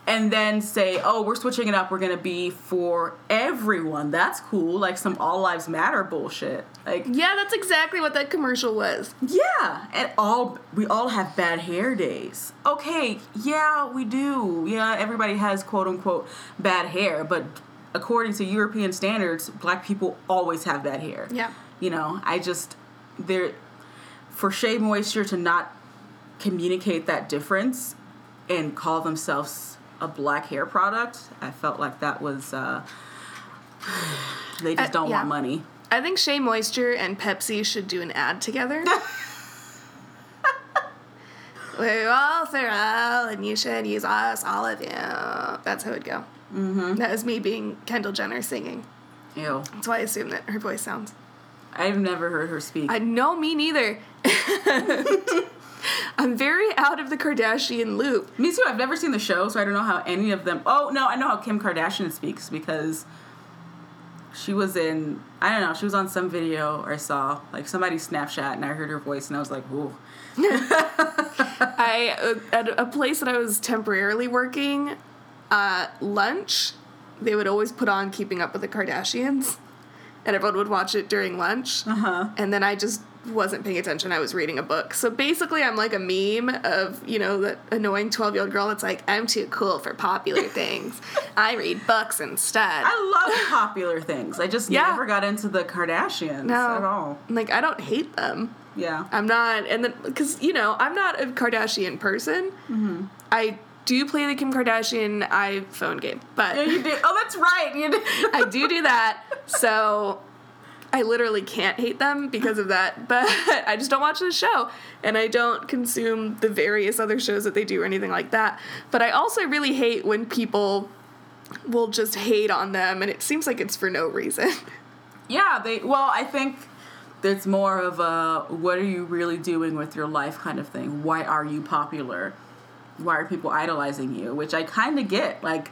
And then say, oh, we're switching it up. We're gonna be for everyone. That's cool. Like some all lives matter bullshit. Like Yeah, that's exactly what that commercial was. yeah, and all we all have bad hair days. Okay, yeah, we do. Yeah, everybody has quote unquote bad hair, but according to European standards, black people always have bad hair. Yeah. You know, I just there for Shea Moisture to not communicate that difference and call themselves a black hair product, I felt like that was uh [sighs] they just Uh, don't yeah. want money. I think Shea Moisture and Pepsi should do an ad together. [laughs] We're all and you should use us, all of you. That's how it'd go. Mm-hmm. That was me being Kendall Jenner singing. Ew. That's why I assume that her voice sounds. I've never heard her speak. I know me neither. [laughs] [laughs] [laughs] I'm very out of the Kardashian loop. Me too. I've never seen the show, so I don't know how any of them. Oh no, I know how Kim Kardashian speaks because she was in. I don't know. She was on some video or I saw like somebody's Snapchat, and I heard her voice, and I was like, "Ooh." [laughs] I at a place that I was temporarily working, uh, lunch, they would always put on Keeping Up with the Kardashians, and everyone would watch it during lunch. Uh huh. And then I just wasn't paying attention. I was reading a book. So basically, I'm like a meme of, you know, that annoying 12 year old girl that's like, I'm too cool for popular [laughs] things. I read books instead. I love popular things. I just Yeah. never got into the Kardashians no. at all. Like, I don't hate them. Yeah. I'm not, and then, because, you know, I'm not a Kardashian person. Mm-hmm. I do play the Kim Kardashian iPhone game, but. Yeah, you did. Oh, that's right. You did. [laughs] I do do that. So I literally can't hate them because of that. [laughs] But I just don't watch the show and I don't consume the various other shows that they do or anything like that. But I also really hate when people will just hate on them and it seems like it's for no reason. [laughs] Yeah, they. Well, I think it's more of a what are you really doing with your life kind of thing. Why are you popular? Why are people idolizing you? Which I kind of get. Like,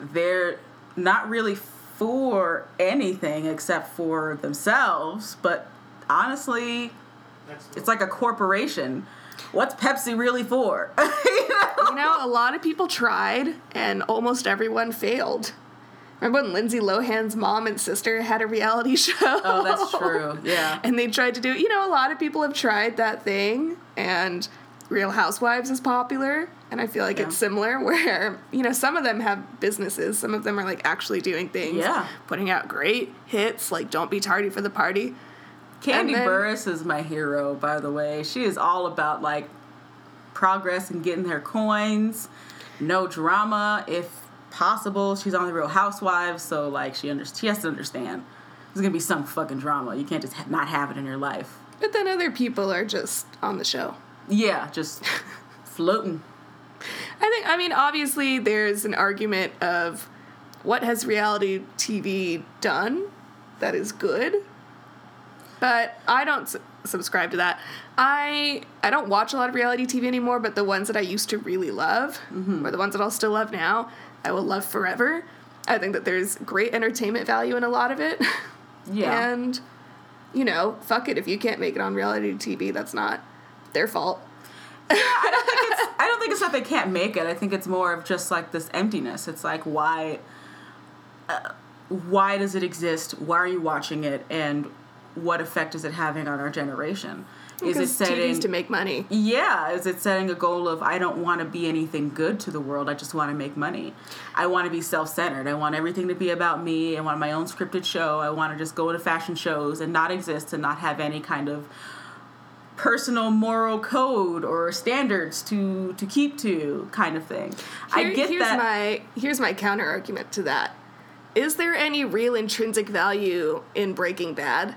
they're not really for anything except for themselves. But honestly, it's like a corporation. What's Pepsi really for? you [laughs] know? You know, a lot of people tried and almost everyone failed. Remember when Lindsay Lohan's mom and sister had a reality [laughs] show? Oh, that's true. Yeah. [laughs] and they tried to do you know a lot of people have tried that thing and real housewives is popular and i feel like Yeah. it's similar [laughs] where you know some of them have businesses some of them are like actually doing things Yeah. putting out great hits like don't be tardy for the party Kandi then- Burruss is my hero, by the way. She is all about like progress and getting her coins, no drama if possible. She's on the Real Housewives, so like she under- she has to understand there's gonna be some fucking drama. You can't just ha- not have it in your life. but then other people are just on the show Yeah, just [laughs] floating. I think i mean obviously there's an argument of what has reality tv done that is good but I don't s- subscribe to that. I I don't watch a lot of reality TV anymore, but the ones that I used to really love, mm-hmm. or the ones that I'll still love now, I will love forever. I think that there's great entertainment value in a lot of it. [laughs] Yeah. and you know, fuck it if you can't make it on reality TV, that's not their fault. I don't think it's I don't think it's that they can't make it. I think it's more of just like this emptiness. It's like why, uh, why does it exist? Why are you watching it? And what effect is it having on our generation? Is it setting? TV's to make money. yeah, is it setting a goal of I don't want to be anything good to the world. I just want to make money. I want to be self-centered. I want everything to be about me. I want my own scripted show. I want to just go to fashion shows and not exist and not have any kind of personal moral code or standards to to keep to kind of thing. I Here- get here's that. my here's my counter argument to that. Is there any real intrinsic value in Breaking Bad?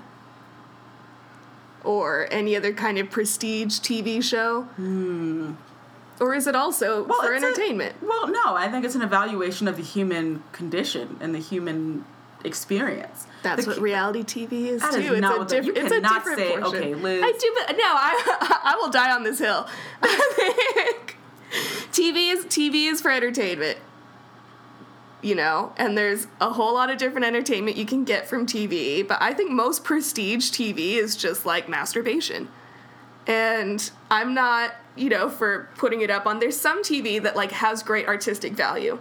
Or any other kind of prestige TV show? Or is it also for Hmm. it's a- entertainment? well, no, I think it's an evaluation of the human condition and the human experience. That's The what reality TV is too. is it's a what the- you different. It's a different say, portion. okay, Liz. I do, but no, I [laughs] I will die on this hill. [laughs] TV is TV is for entertainment. You know, and there's a whole lot of different entertainment you can get from TV, but I think most prestige TV is just like masturbation. And I'm not, you know, for putting it up on there's some TV that like has great artistic value.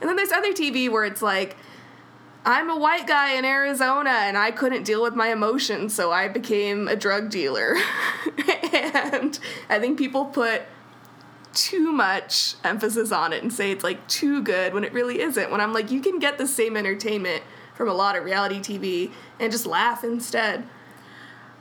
And then there's other TV where it's like I'm a white guy in Arizona and I couldn't deal with my emotions, so I became a drug dealer. [laughs] and I think people put too much emphasis on it and say it's like too good when it really isn't. When I'm like, you can get the same entertainment from a lot of reality TV and just laugh instead.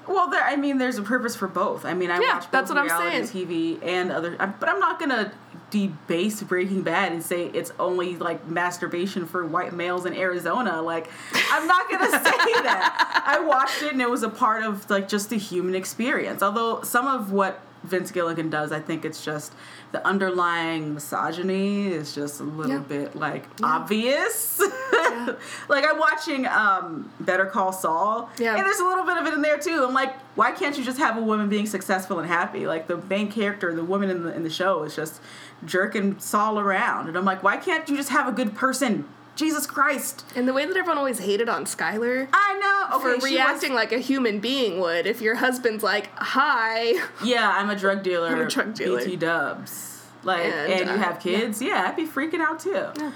Well, there. I mean, there's a purpose for both. I mean, I Yeah, watch both that's what I'm reality saying. TV and other, but I'm not gonna debase Breaking Bad and say it's only like masturbation for white males in Arizona. Like, I'm not gonna [laughs] say that. I watched it and it was a part of like just the human experience. Although some of what Vince Gilligan does, I think it's just the underlying misogyny is just a little Yeah. bit like obvious. [laughs] like I'm watching um, Better Call Saul, Yeah. and there's a little bit of it in there too. I'm like, why can't you just have a woman being successful and happy? Like the main character, the woman in the in the show, is just jerking Saul around, and I'm like, why can't you just have a good person? Jesus Christ! And the way that everyone always hated on Skyler I know. Okay, for reacting was- like a human being would if your husband's like, hi. yeah, I'm a drug dealer. I'm a drug dealer. BT Dubs. Like, and, And, you uh, have kids. Yeah. I'd be freaking out too.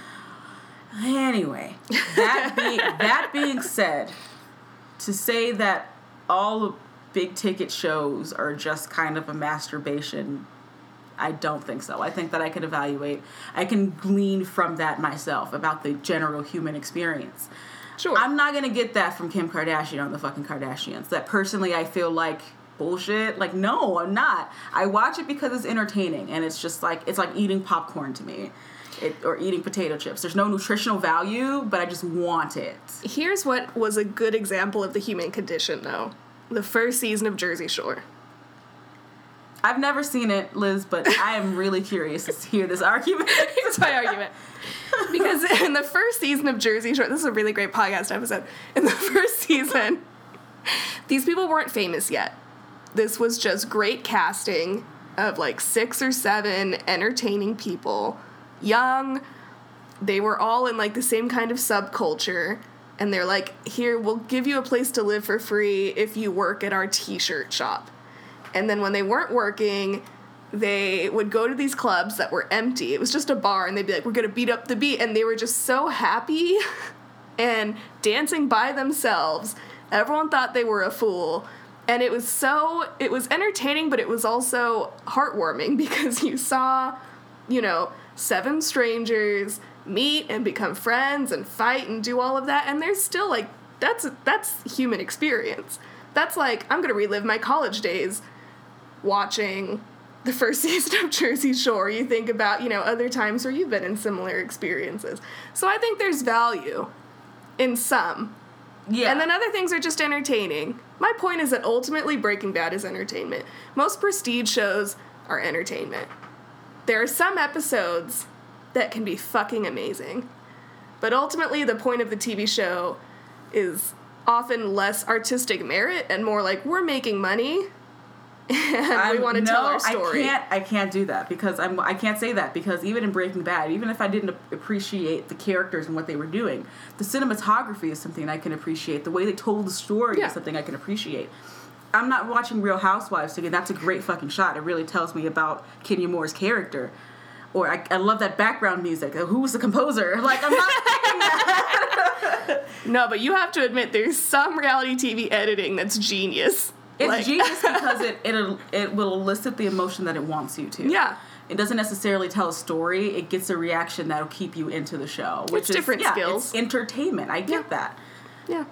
Anyway, that be that being said, to say that all big ticket shows are just kind of a masturbation I don't think so. I think that I can evaluate, I can glean from that myself about the general human experience. Sure. I'm not gonna get that from Kim Kardashian on the fucking Kardashians. That personally, I feel like bullshit. Like, no, I'm not. I watch it because it's entertaining, and it's just like it's like eating popcorn to me, it, or eating potato chips. There's no nutritional value, but I just want it. Here's what was a good example of the human condition, though. The first season of Jersey Shore. I've never seen it, Liz, but I am really curious to hear this argument. [laughs] Here's my argument. Because in the first season of Jersey Shore, this is a really great podcast episode. In the [laughs] first season, these people weren't famous yet. This was just great casting of like six or seven entertaining people, young. They were all in like the same kind of subculture. And they're like, here, we'll give you a place to live for free if you work at our t shirt shop. And then when they weren't working, they would go to these clubs that were empty. It was just a bar, and they'd be like, We're gonna beat up the beat. And they were just so happy [laughs] and dancing by themselves. Everyone thought they were a fool. And it was so, it was entertaining, but it was also heartwarming [laughs] because you saw, you know, seven strangers meet and become friends and fight and do all of that. And there's still like, that's, that's human experience. That's like, I'm gonna relive my college days watching the first [laughs] season of Jersey Shore, you think about, you know, other times where you've been in similar experiences. So I think there's value in some. Yeah. And then other things are just entertaining. My point is that ultimately Breaking Bad is entertainment. Most prestige shows are entertainment. There are some episodes that can be fucking amazing. But ultimately the point of the TV show is often less artistic merit and more like we're making money [laughs] we want to no, tell our story. I can't. I can't do that because I'm. I can't say that because even in Breaking Bad, even if I didn't appreciate the characters and what they were doing, the cinematography is something I can appreciate. The way they told the story Yeah. is something I can appreciate. I'm not watching Real Housewives thinking that's a great fucking shot. It really tells me about Kenya Moore's character. Or I, I love that background music. Uh, Who was the composer? [laughs] Like I'm not. [laughs] No, but you have to admit there's some reality TV editing that's genius. It's Like- genius [laughs] because it it it will elicit the emotion that it wants you to. Yeah. It doesn't necessarily tell a story. It gets a reaction that'll keep you into the show. Which It's is different yeah, skills. It's entertainment. I get Yeah. that. Yeah.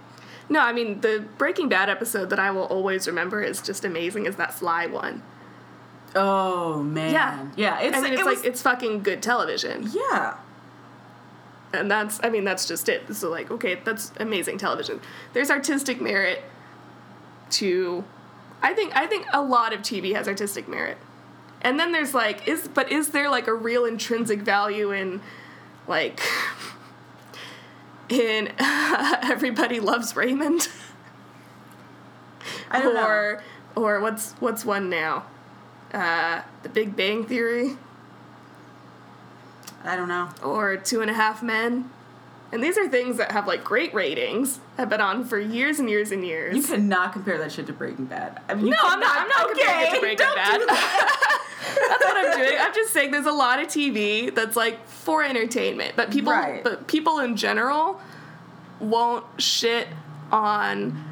No, I mean the Breaking Bad episode that I will always remember is just amazing is that fly one. Oh man. Yeah. Yeah. It's I mean, it's it like was, it's fucking good television, yeah. and that's I mean that's just it. So like, okay, that's amazing television. There's artistic merit to, I think I think a lot of TV has artistic merit, and then there's like is but is there like a real intrinsic value in, like, in [laughs] Everybody Loves Raymond? I don't or or what's what's one now? Uh, the Big Bang Theory. I don't know. or Two and a Half Men. And these are things that have like great ratings, have been on for years and years and years. You cannot compare that shit to Breaking Bad. I mean, no, I'm not. I'm not cannot- comparing it to [laughs] Breaking don't Bad. do that. [laughs] that's what I'm doing. I'm just saying there's a lot of TV that's like for entertainment, but people, Right. but people in general won't shit on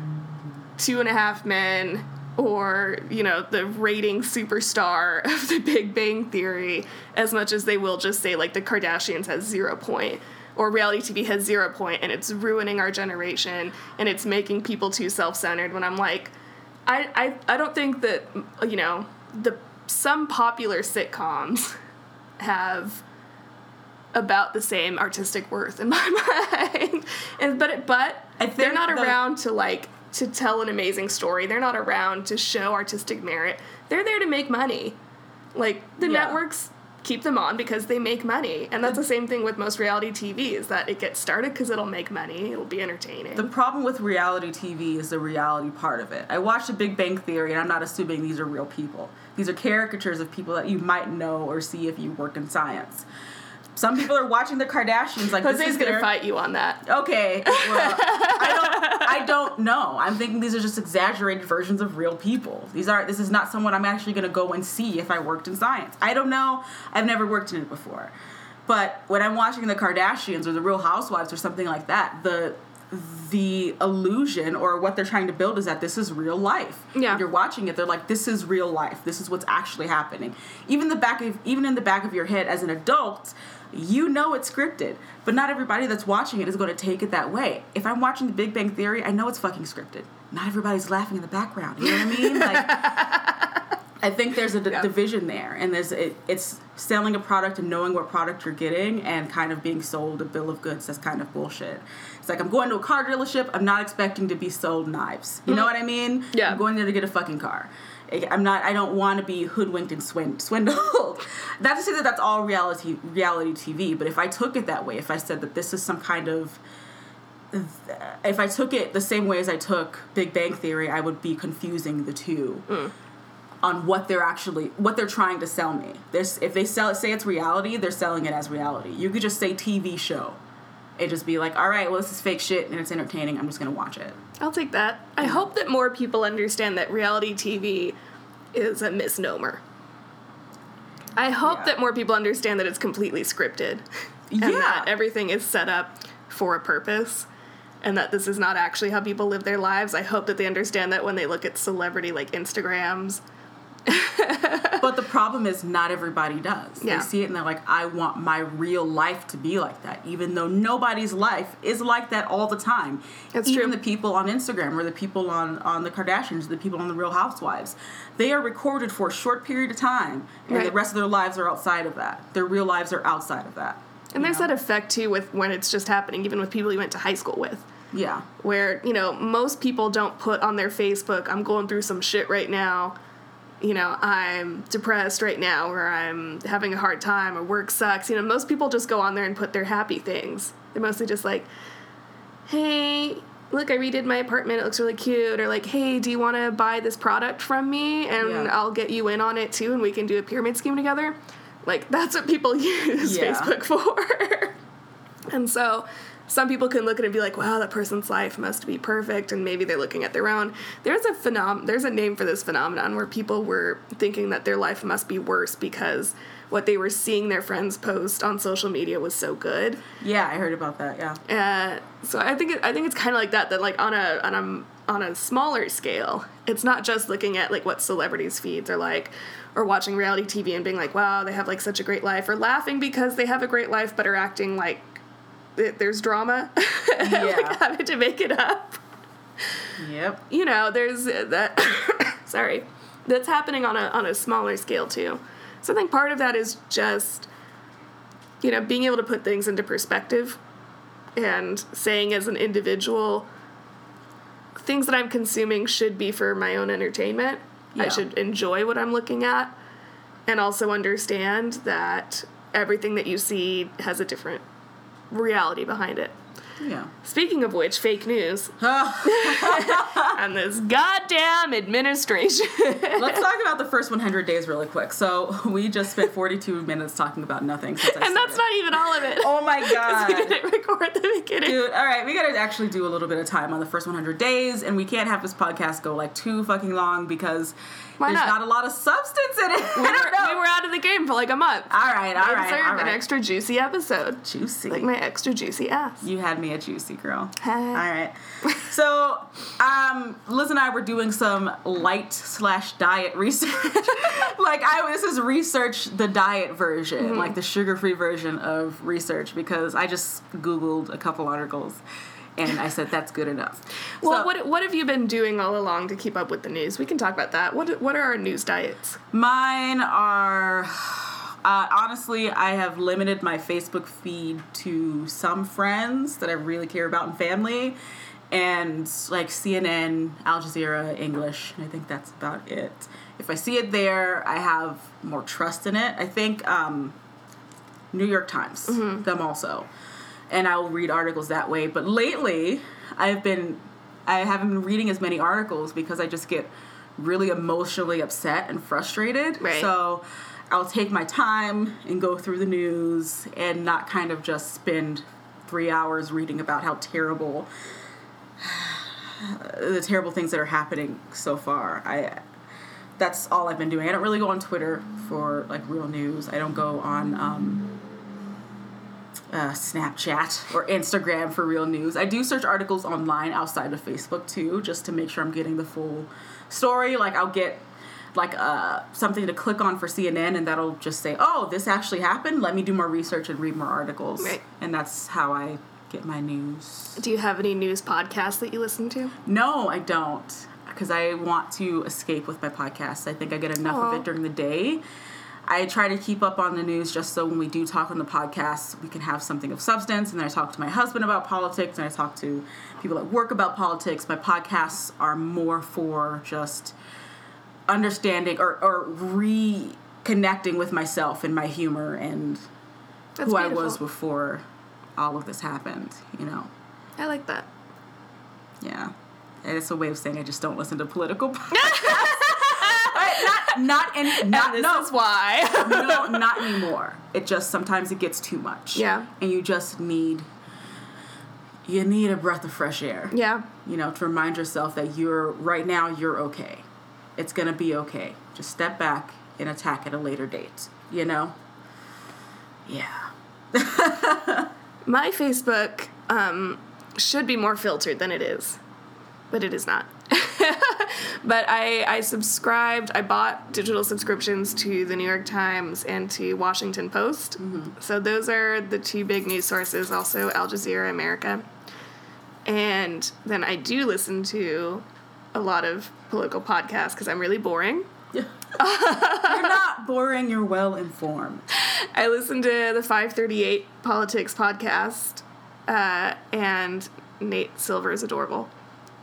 Two and a Half Men or you know the rating superstar [laughs] of the Big Bang Theory as much as they will just say like the Kardashians has zero point or reality TV has zero point and it's ruining our generation and it's making people too self-centered when I'm like I, I, I don't think that you know the some popular sitcoms have about the same artistic worth in my [laughs] mind. And but it, but they're not the- around to like to tell an amazing story. They're not around to show artistic merit. They're there to make money. Like the Yeah. networks keep them on because they make money and that's the same thing with most reality tv is that it gets started because it'll make money it'll be entertaining The problem with reality TV is the reality part of it. I watched The Big Bang Theory, and I'm not assuming these are real people. These are caricatures of people that you might know or see if you work in science. Some people are watching the Kardashians like this jose's gonna their- fight you on that Okay, well, I don't. I [laughs] don't know. I'm thinking these are just exaggerated versions of real people. These are. This is not someone I'm actually going to go and see if I worked in science. I don't know. I've never worked in it before. But when I'm watching the Kardashians or the Real Housewives or something like that, the the illusion or what they're trying to build is that this is real life. Yeah. When you're watching it, they're like, this is real life. This is what's actually happening. Even the back of even in the back of your head as an adult, you know it's scripted. But not everybody that's watching it is going to take it that way. If I'm watching The Big Bang Theory, I know it's fucking scripted. Not everybody's laughing in the background. You know what I mean? Like [laughs] I think there's a d- Yeah. division there, and there's it, it's selling a product and knowing what product you're getting, and kind of being sold a bill of goods. That's kind of bullshit. It's like I'm going to a car dealership. I'm not expecting to be sold knives. You know what I mean? Mm-hmm. Yeah. I'm going there to get a fucking car. I- I'm not. I don't want to be hoodwinked and swin- swindled. [laughs] not to say that that's all reality reality TV, but if I took it that way, if I said that this is some kind of if I took it the same way as I took Big Bang Theory, I would be confusing the two mm. on what they're actually what they're trying to sell me. There's if they sell say it's reality, they're selling it as reality. You could just say TV show. It just be like, all right, well this is fake shit and it's entertaining. I'm just gonna watch it. I'll take that. I mm. hope that more people understand that reality TV is a misnomer. I hope Yeah. that more people understand that it's completely scripted. [laughs] And Yeah. that everything is set up for a purpose. And that this is not actually how people live their lives. I hope that they understand that when they look at celebrity like Instagrams. But the problem is not everybody does. Yeah. They see it and they're like, I want my real life to be like that, even though nobody's life is like that all the time. That's even true. the people on Instagram or the people on, on the Kardashians, the people on the Real Housewives, they are recorded for a short period of time, and the rest of their lives are outside of that. Their real lives are outside of that. And there's know? that effect too with when it's just happening, even with people you went to high school with. Yeah. where you know most people don't put on their facebook i'm going through some shit right now you know i'm depressed right now or i'm having a hard time or work sucks. You know most people just go on there and put their happy things. They're mostly just like hey look i redid my apartment. It looks really cute. Or like hey do you want to buy this product from me and Yeah. i'll get you in on it too and we can do a pyramid scheme together? Like that's what people [laughs] use Yeah. facebook for. [laughs] And so some people can look at it and be like, wow, that person's life must be perfect, and maybe they're looking at their own. There's a phenom there's a name for this phenomenon where people were thinking that their life must be worse because what they were seeing their friends post on social media was so good. Yeah, I heard about that. Yeah. Uh, so I think it, I think it's kind of like that. That like on a on a on a smaller scale, it's not just looking at like what celebrities' feeds are like, or watching reality TV and being like, wow, they have like such a great life, or laughing because they have a great life but are acting like th- there's drama, [laughs] like having to make it up. Yep. You know, there's uh, that. [coughs] sorry, that's happening on a on a smaller scale too. So I think part of that is just you know being able to put things into perspective and saying as an individual things that i'm consuming should be for my own entertainment i should enjoy what i'm looking at and also understand that everything that you see has a different reality behind it Yeah. speaking of which fake news [laughs] [laughs] and this goddamn administration Let's [laughs] talk about the first 100 days really quick. So we just spent 42 minutes talking about nothing. Since I and that's started. not even all of it Oh my god. we didn't record the beginning Dude, all right, we gotta actually do a little bit of time on the first 100 days, and we can't have this podcast go like too fucking long because Why there's not? not? a lot of substance in it. we [laughs] were, we were out of the game for like a month all right, all I right, deserve all an extra juicy episode Juicy. like my extra juicy ass you had me a juicy girl. Hey. All right. So, um, Liz and I were doing some light slash diet research. [laughs] like, I this is research the diet version, Mm-hmm. like the sugar free version of research, because I just googled a couple articles, and I said that's good enough. well So- what, what have you been doing all along to keep up with the news we can talk about that what, what are our news diets Mine are. Uh, honestly, I have limited my Facebook feed to some friends that I really care about and family, and like CNN, Al Jazeera, English. I think that's about it. If I see it there, I have more trust in it. I think um, New York Times, them also, and I will read articles that way. But lately, I've been, I haven't been reading as many articles because I just get really emotionally upset and frustrated. Right. So I'll take my time and go through the news and not kind of just spend three hours reading about how terrible [sighs] the terrible things that are happening so far. I that's all I've been doing. I don't really go on Twitter for like real news. I don't go on um, uh, Snapchat or Instagram for real news. I do search articles online outside of Facebook too, just to make sure I'm getting the full story. Like I'll get like uh, something to click on for CNN, and that'll just say, "Oh, this actually happened." Let me do more research and read more articles, Right. and that's how I get my news. Do you have any news podcasts that you listen to? No, I don't. Because I want to escape with my podcast. I think I get enough of it during the day. I try to keep up on the news just so when we do talk on the podcast, we can have something of substance. And then I talk to my husband about politics, and I talk to people at work about politics. My podcasts are more for just understanding or, or reconnecting with myself and my humor and That's who I was before all of this happened, you know? I like that. Yeah. And it's a way of saying I just don't listen to political [laughs] podcasts. Not not any not and this no, is why. no not anymore. It just sometimes it gets too much. Yeah. And you just need you need a breath of fresh air. yeah. You know, to remind yourself that you're right now you're okay. It's gonna be okay. Just step back and attack at a later date. You know? Yeah. [laughs] My Facebook um, should be more filtered than it is, but it is not. [laughs] but I, I subscribed, I bought digital subscriptions to the New York Times and to Washington Post. So those are the two big news sources, also Al Jazeera America. And then I do listen to a lot of political podcasts because I'm really boring. [laughs] you're not boring, you're well informed. I listen to the 538 Politics podcast, uh, and Nate Silver is adorable.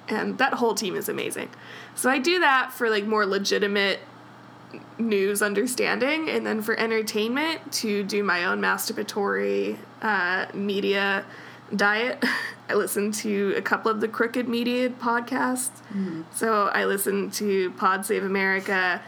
And that whole team is amazing. So I do that for like more legitimate news understanding, and then for entertainment to do my own masturbatory uh, media diet. [laughs] I listen to a couple of the Crooked Media podcasts. So I listen to Pod Save America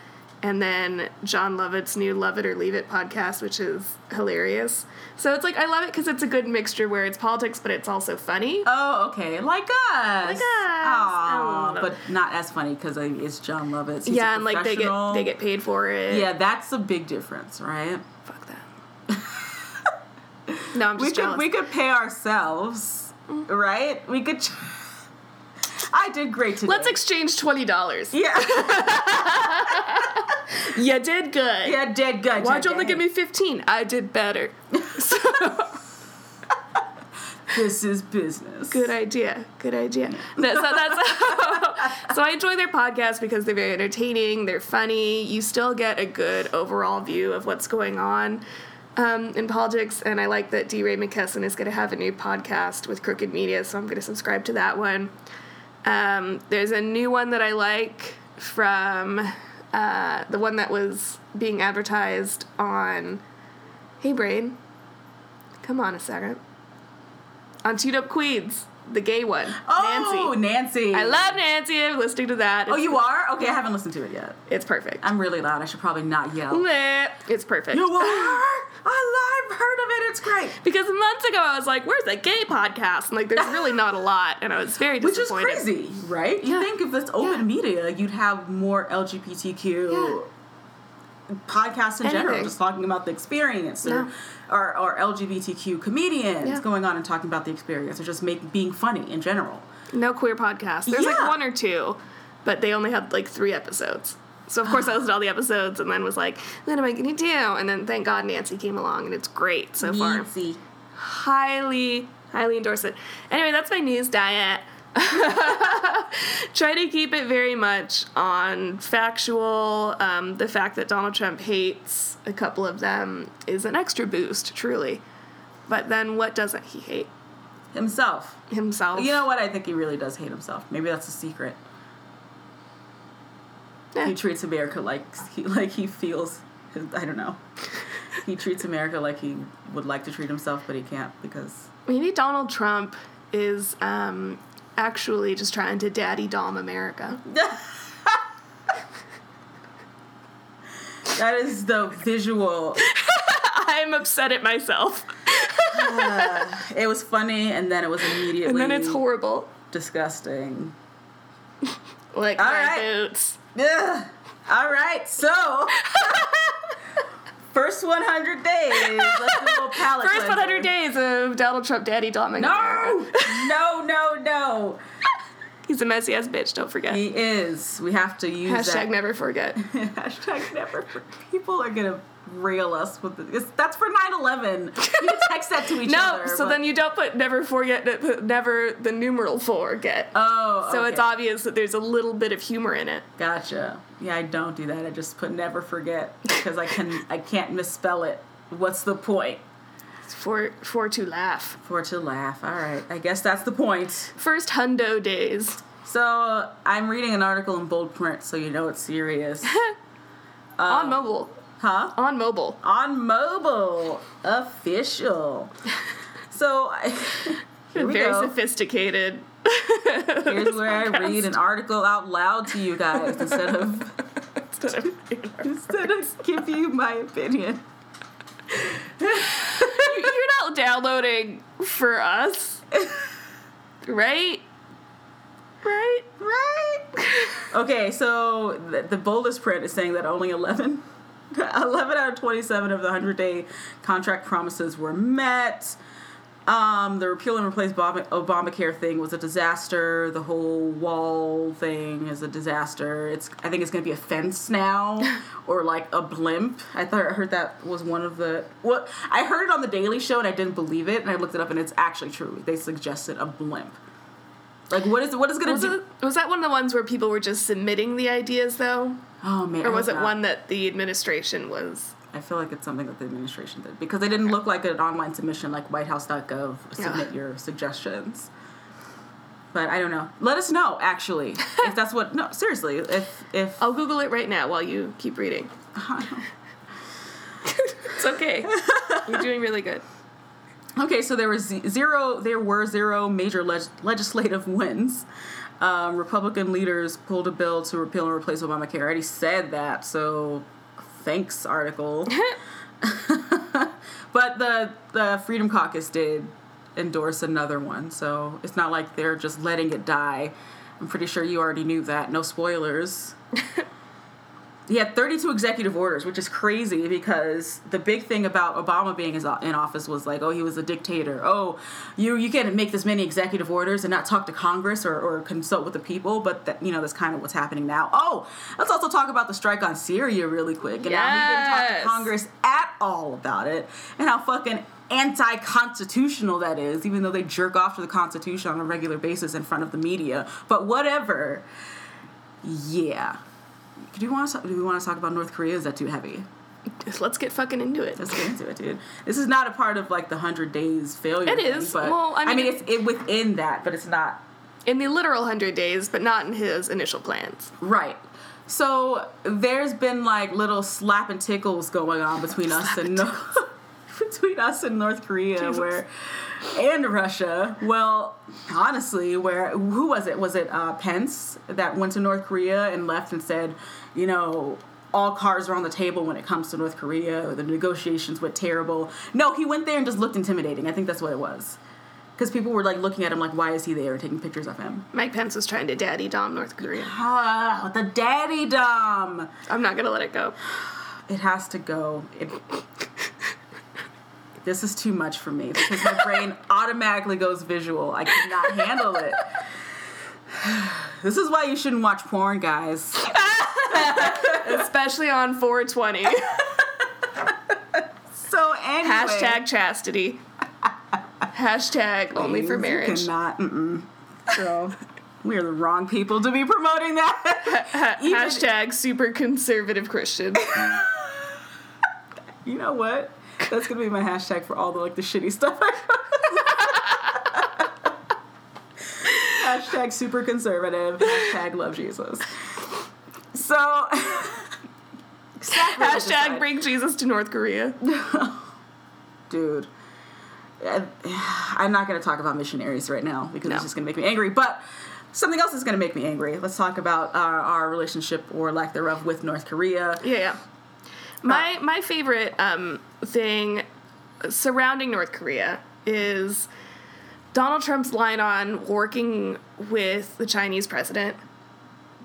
and then Jon Lovett's new Love It or Leave It podcast, which is hilarious. So it's like, I love it because it's a good mixture where it's politics, but it's also funny. Oh, okay, like us. Like us. Aw, Oh. but not as funny because it's Jon Lovett. He's a yeah, and like they get they get paid for it. Yeah, that's a big difference, right? Fuck that. [laughs] no, I'm just We could we could pay ourselves, mm. right? We could. ch- [laughs] I did great today. Let's exchange twenty dollars. yeah, [laughs] You did good. yeah, did good. Why'd you only give me fifteen? I did better. [laughs] This is business. Good idea. Good idea. No, so that's [laughs] so I enjoy their podcast because they're very entertaining. They're funny. You still get a good overall view of what's going on um, in politics, and I like that DeRay Mckesson is going to have a new podcast with Crooked Media, so I'm going to subscribe to that one. Um, there's a new one that I like from uh, the one that was being advertised on. Hey, Brain. Come on a second. On Teed Up Queens, the gay one. Oh, Nancy. Nancy. I love Nancy. I'm listening to that. Oh, you are? Okay, I haven't listened to it yet. It's perfect. I'm really loud. I should probably not yell. It's perfect. You are? I love heard of it. It's great. because months ago I was like, "Where's the gay podcast?" And like, there's [laughs] really not a lot, and I was very Which is disappointed. crazy, right? You Yeah. think if it's open Yeah. media, you'd have more LGBTQ podcasts in general, Anything. just talking about the experience, or, or, or LGBTQ comedians Yeah. going on and talking about the experience, or just make being funny in general. No queer podcast. There's like one or two, but they only had like three episodes. So of course I listened to all the episodes and then was like, "What am I gonna do?" And then thank God Nancy came along, and it's great so far. Nancy. highly, highly endorse it. Anyway, that's my news diet. [laughs] Try to keep it very much on factual. Um, the fact that Donald Trump hates a couple of them is an extra boost, truly. But then what doesn't he hate? Himself. Himself. You know what? I think he really does hate himself. Maybe that's a secret. Eh. He treats America like he like he feels. I don't know. he treats America like he would like to treat himself, but he can't because Maybe Donald Trump is um, actually just trying to daddy dom America. [laughs] that is the visual. [laughs] I'm upset at myself. It was funny, and then it was immediately And then it's horrible. disgusting. [laughs] Like All my right. boots. Ugh. All right, so [laughs] First 100 days. Let's do a little [laughs] First 100 days of Donald Trump daddy doming. No, no, no, no. [laughs] He's a messy ass bitch, don't forget. He is. We have to use Hashtag that. never forget. Hashtag never. forget. People are gonna rail us with this. That's for 9/11. You text that to [laughs] each No, other. No, so but- then you don't put never forget, put never the numeral forget. Oh, so it's obvious that there's a little bit of humor in it. Gotcha. Yeah, I don't do that. I just put never forget because I can. I can't misspell it. What's the point? For, for to laugh. For to laugh. All right. I guess that's the point. First hundo days. So I'm reading an article in bold print, so you know it's serious. [laughs] on mobile. Huh? On mobile. On mobile, official. [laughs] So I, [laughs] here we Very go. sophisticated. Here's [laughs] where I read an article out loud to you guys instead of Instead of- instead of give you my opinion. You're not downloading for us. Right? Right? Right. Okay, so the, the boldest print is saying that only 11, [laughs] 11 out of 27 of the 100 day contract promises were met. Um, the repeal and replace Obama, Obamacare thing was a disaster. The whole wall thing is a disaster. It's I think it's going to be a fence now, [laughs] or like a blimp. I thought I heard that was one of the what I heard it on the Daily Show and I didn't believe it, and I looked it up and it's actually true. They suggested a blimp. Like what is what is going to do? it, was that one of the ones where people were just submitting the ideas, though? Oh man, Or was it one that the administration was? I feel like it's something that the administration did because they didn't look like an online submission like whitehouse.gov submit Yeah. your suggestions. But I don't know. Let us know actually if that's what no seriously if if I'll Google it right now while you keep reading. [laughs] it's okay. You're doing really good. okay so there was zero there were zero major leg- legislative wins. Um, Republican leaders pulled a bill to repeal and replace Obamacare. I already said that, so thanks article. [laughs] But the the Freedom Caucus did endorse another one, so it's not like they're just letting it die. I'm pretty sure you already knew that. No spoilers. [laughs] he had 32 executive orders, which is crazy because the big thing about Obama being in office was like, oh, he was a dictator. Oh, you you can't make this many executive orders and not talk to Congress or, or consult with the people. But that you know that's kind of what's happening now. Oh, let's also talk about the strike on Syria really quick and how he didn't talk to Congress at all about it and how fucking anti-constitutional that is even though they jerk off to the constitution on a regular basis in front of the media but whatever yeah do you want to do we want to talk about north korea is that too heavy let's get fucking into it. let's get into it dude this is not a part of like the 100 days failure It thing, is. but Well, I mean- it's it within that but it's not In the literal 100 days, but not in his initial plans. Right. So there's been like little slap and tickles going on between us and North [laughs] between us and North Korea Jesus. where and Russia. Well, honestly, where who was it? Was it uh, Pence that went to North Korea and left and said, you know, all cards are on the table when it comes to North Korea. The negotiations went terrible. No, he went there and just looked intimidating. I think that's what it was. Because people were like looking at him like, why is he there, taking pictures of him? Mike Pence was trying to daddy dom North Korea. Ah, the daddy dom. I'm not gonna let it go. It has to go. It, [laughs] this is too much for me because my brain [laughs] automatically goes visual. I cannot handle it. This is why you shouldn't watch porn, guys. [laughs] Especially on 420. [laughs] So anyway, Hashtag chastity. Hashtag only for marriage. you cannot. Mm-mm. So we are the wrong people to be promoting that. Even- Hashtag super conservative Christian. You know what? [laughs] That's gonna be my hashtag for all the like the shitty stuff. I [laughs] hashtag super conservative. Hashtag love Jesus. So. [laughs] exactly Hashtag bring Jesus to North Korea. dude. [sighs] I'm not going to talk about missionaries right now because No. it's just going to make me angry. But something else is going to make me angry. Let's talk about our, our relationship or lack thereof with North Korea. Yeah, yeah. My my favorite um, thing surrounding North Korea is Donald Trump's line on working with the Chinese president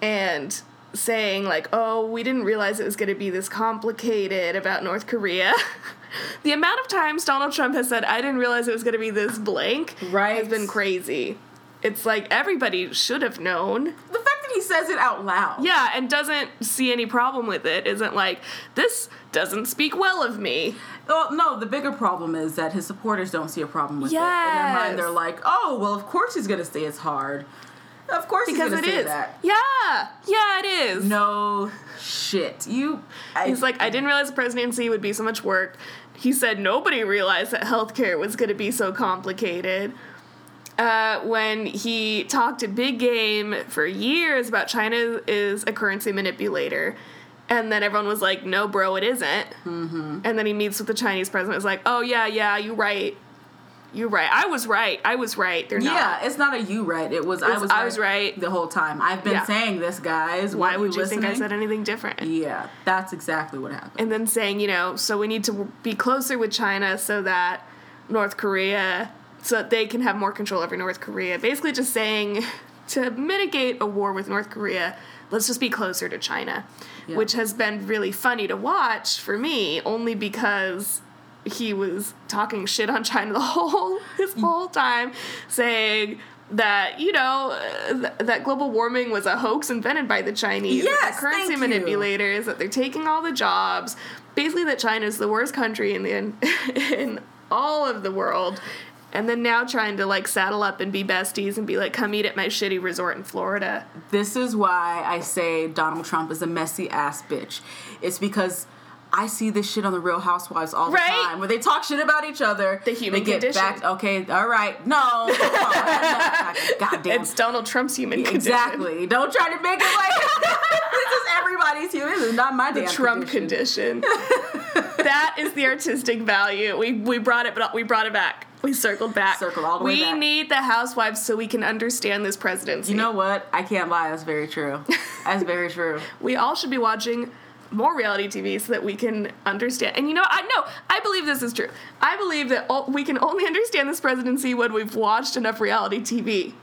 and saying like, "Oh, we didn't realize it was going to be this complicated about North Korea." [laughs] the amount of times Donald Trump has said, "I didn't realize it was going to be this blank," Right. has been crazy. It's like everybody should have known. The fact he says it out loud. Yeah, and doesn't see any problem with it. Isn't like, "This doesn't speak well of me." Well, no, the bigger problem is that his supporters don't see a problem with it. In their mind, they're like, oh, well, of course he's going to say it's hard. Of course Because he's going to say is. that. Yeah. Yeah, it is. No shit. You. I, He's like, I didn't realize the presidency would be so much work. He said nobody realized that healthcare was going to be so complicated. Uh, when he talked a big game for years about China is a currency manipulator. And then everyone was like, no, bro, it isn't. Mm-hmm. And then he meets with the Chinese president. Is like, oh, yeah, yeah, you're right. You're right. I was right. I was right. They're Yeah, not. it's not a you right. It was I was. I was right. the whole time. I've been Yeah. saying this, guys. Why Weren't would you think I said anything different? Yeah, that's exactly what happened. and then saying, you know, so we need to be closer with China so that North Korea, so that they can have more control over North Korea. Basically, just saying to mitigate a war with North Korea, let's just be closer to China, Yeah. which has been really funny to watch for me, only because he was talking shit on China the [laughs] whole his whole time, saying. That you know uh, th- that global warming was a hoax invented by the Chinese. that Yes, currency thank you. manipulators that they're taking all the jobs. Basically, that China is the worst country in the [laughs] in all of the world, and then now trying to like saddle up and be besties and be like, come eat at my shitty resort in Florida. This is why I say Donald Trump is a messy ass bitch. It's because I see this shit on the Real Housewives all the Right. time, where they talk shit about each other. The human they get condition. Back, okay, all right, no, come on, [laughs] goddamn. It's Donald Trump's human condition. Exactly. Don't try to make it like [laughs] this is everybody's human. This is not my The damn Trump condition. condition. [laughs] that is the artistic value. We we brought it, but we brought it back. We circled back. Circled all the way we need the housewives so we can understand this presidency. You know what? I can't lie. That's very true. That's very true. [laughs] we all should be watching more reality TV so that we can understand. And you know, I know I believe this is true. I believe that all, we can only understand this presidency when we've watched enough reality TV.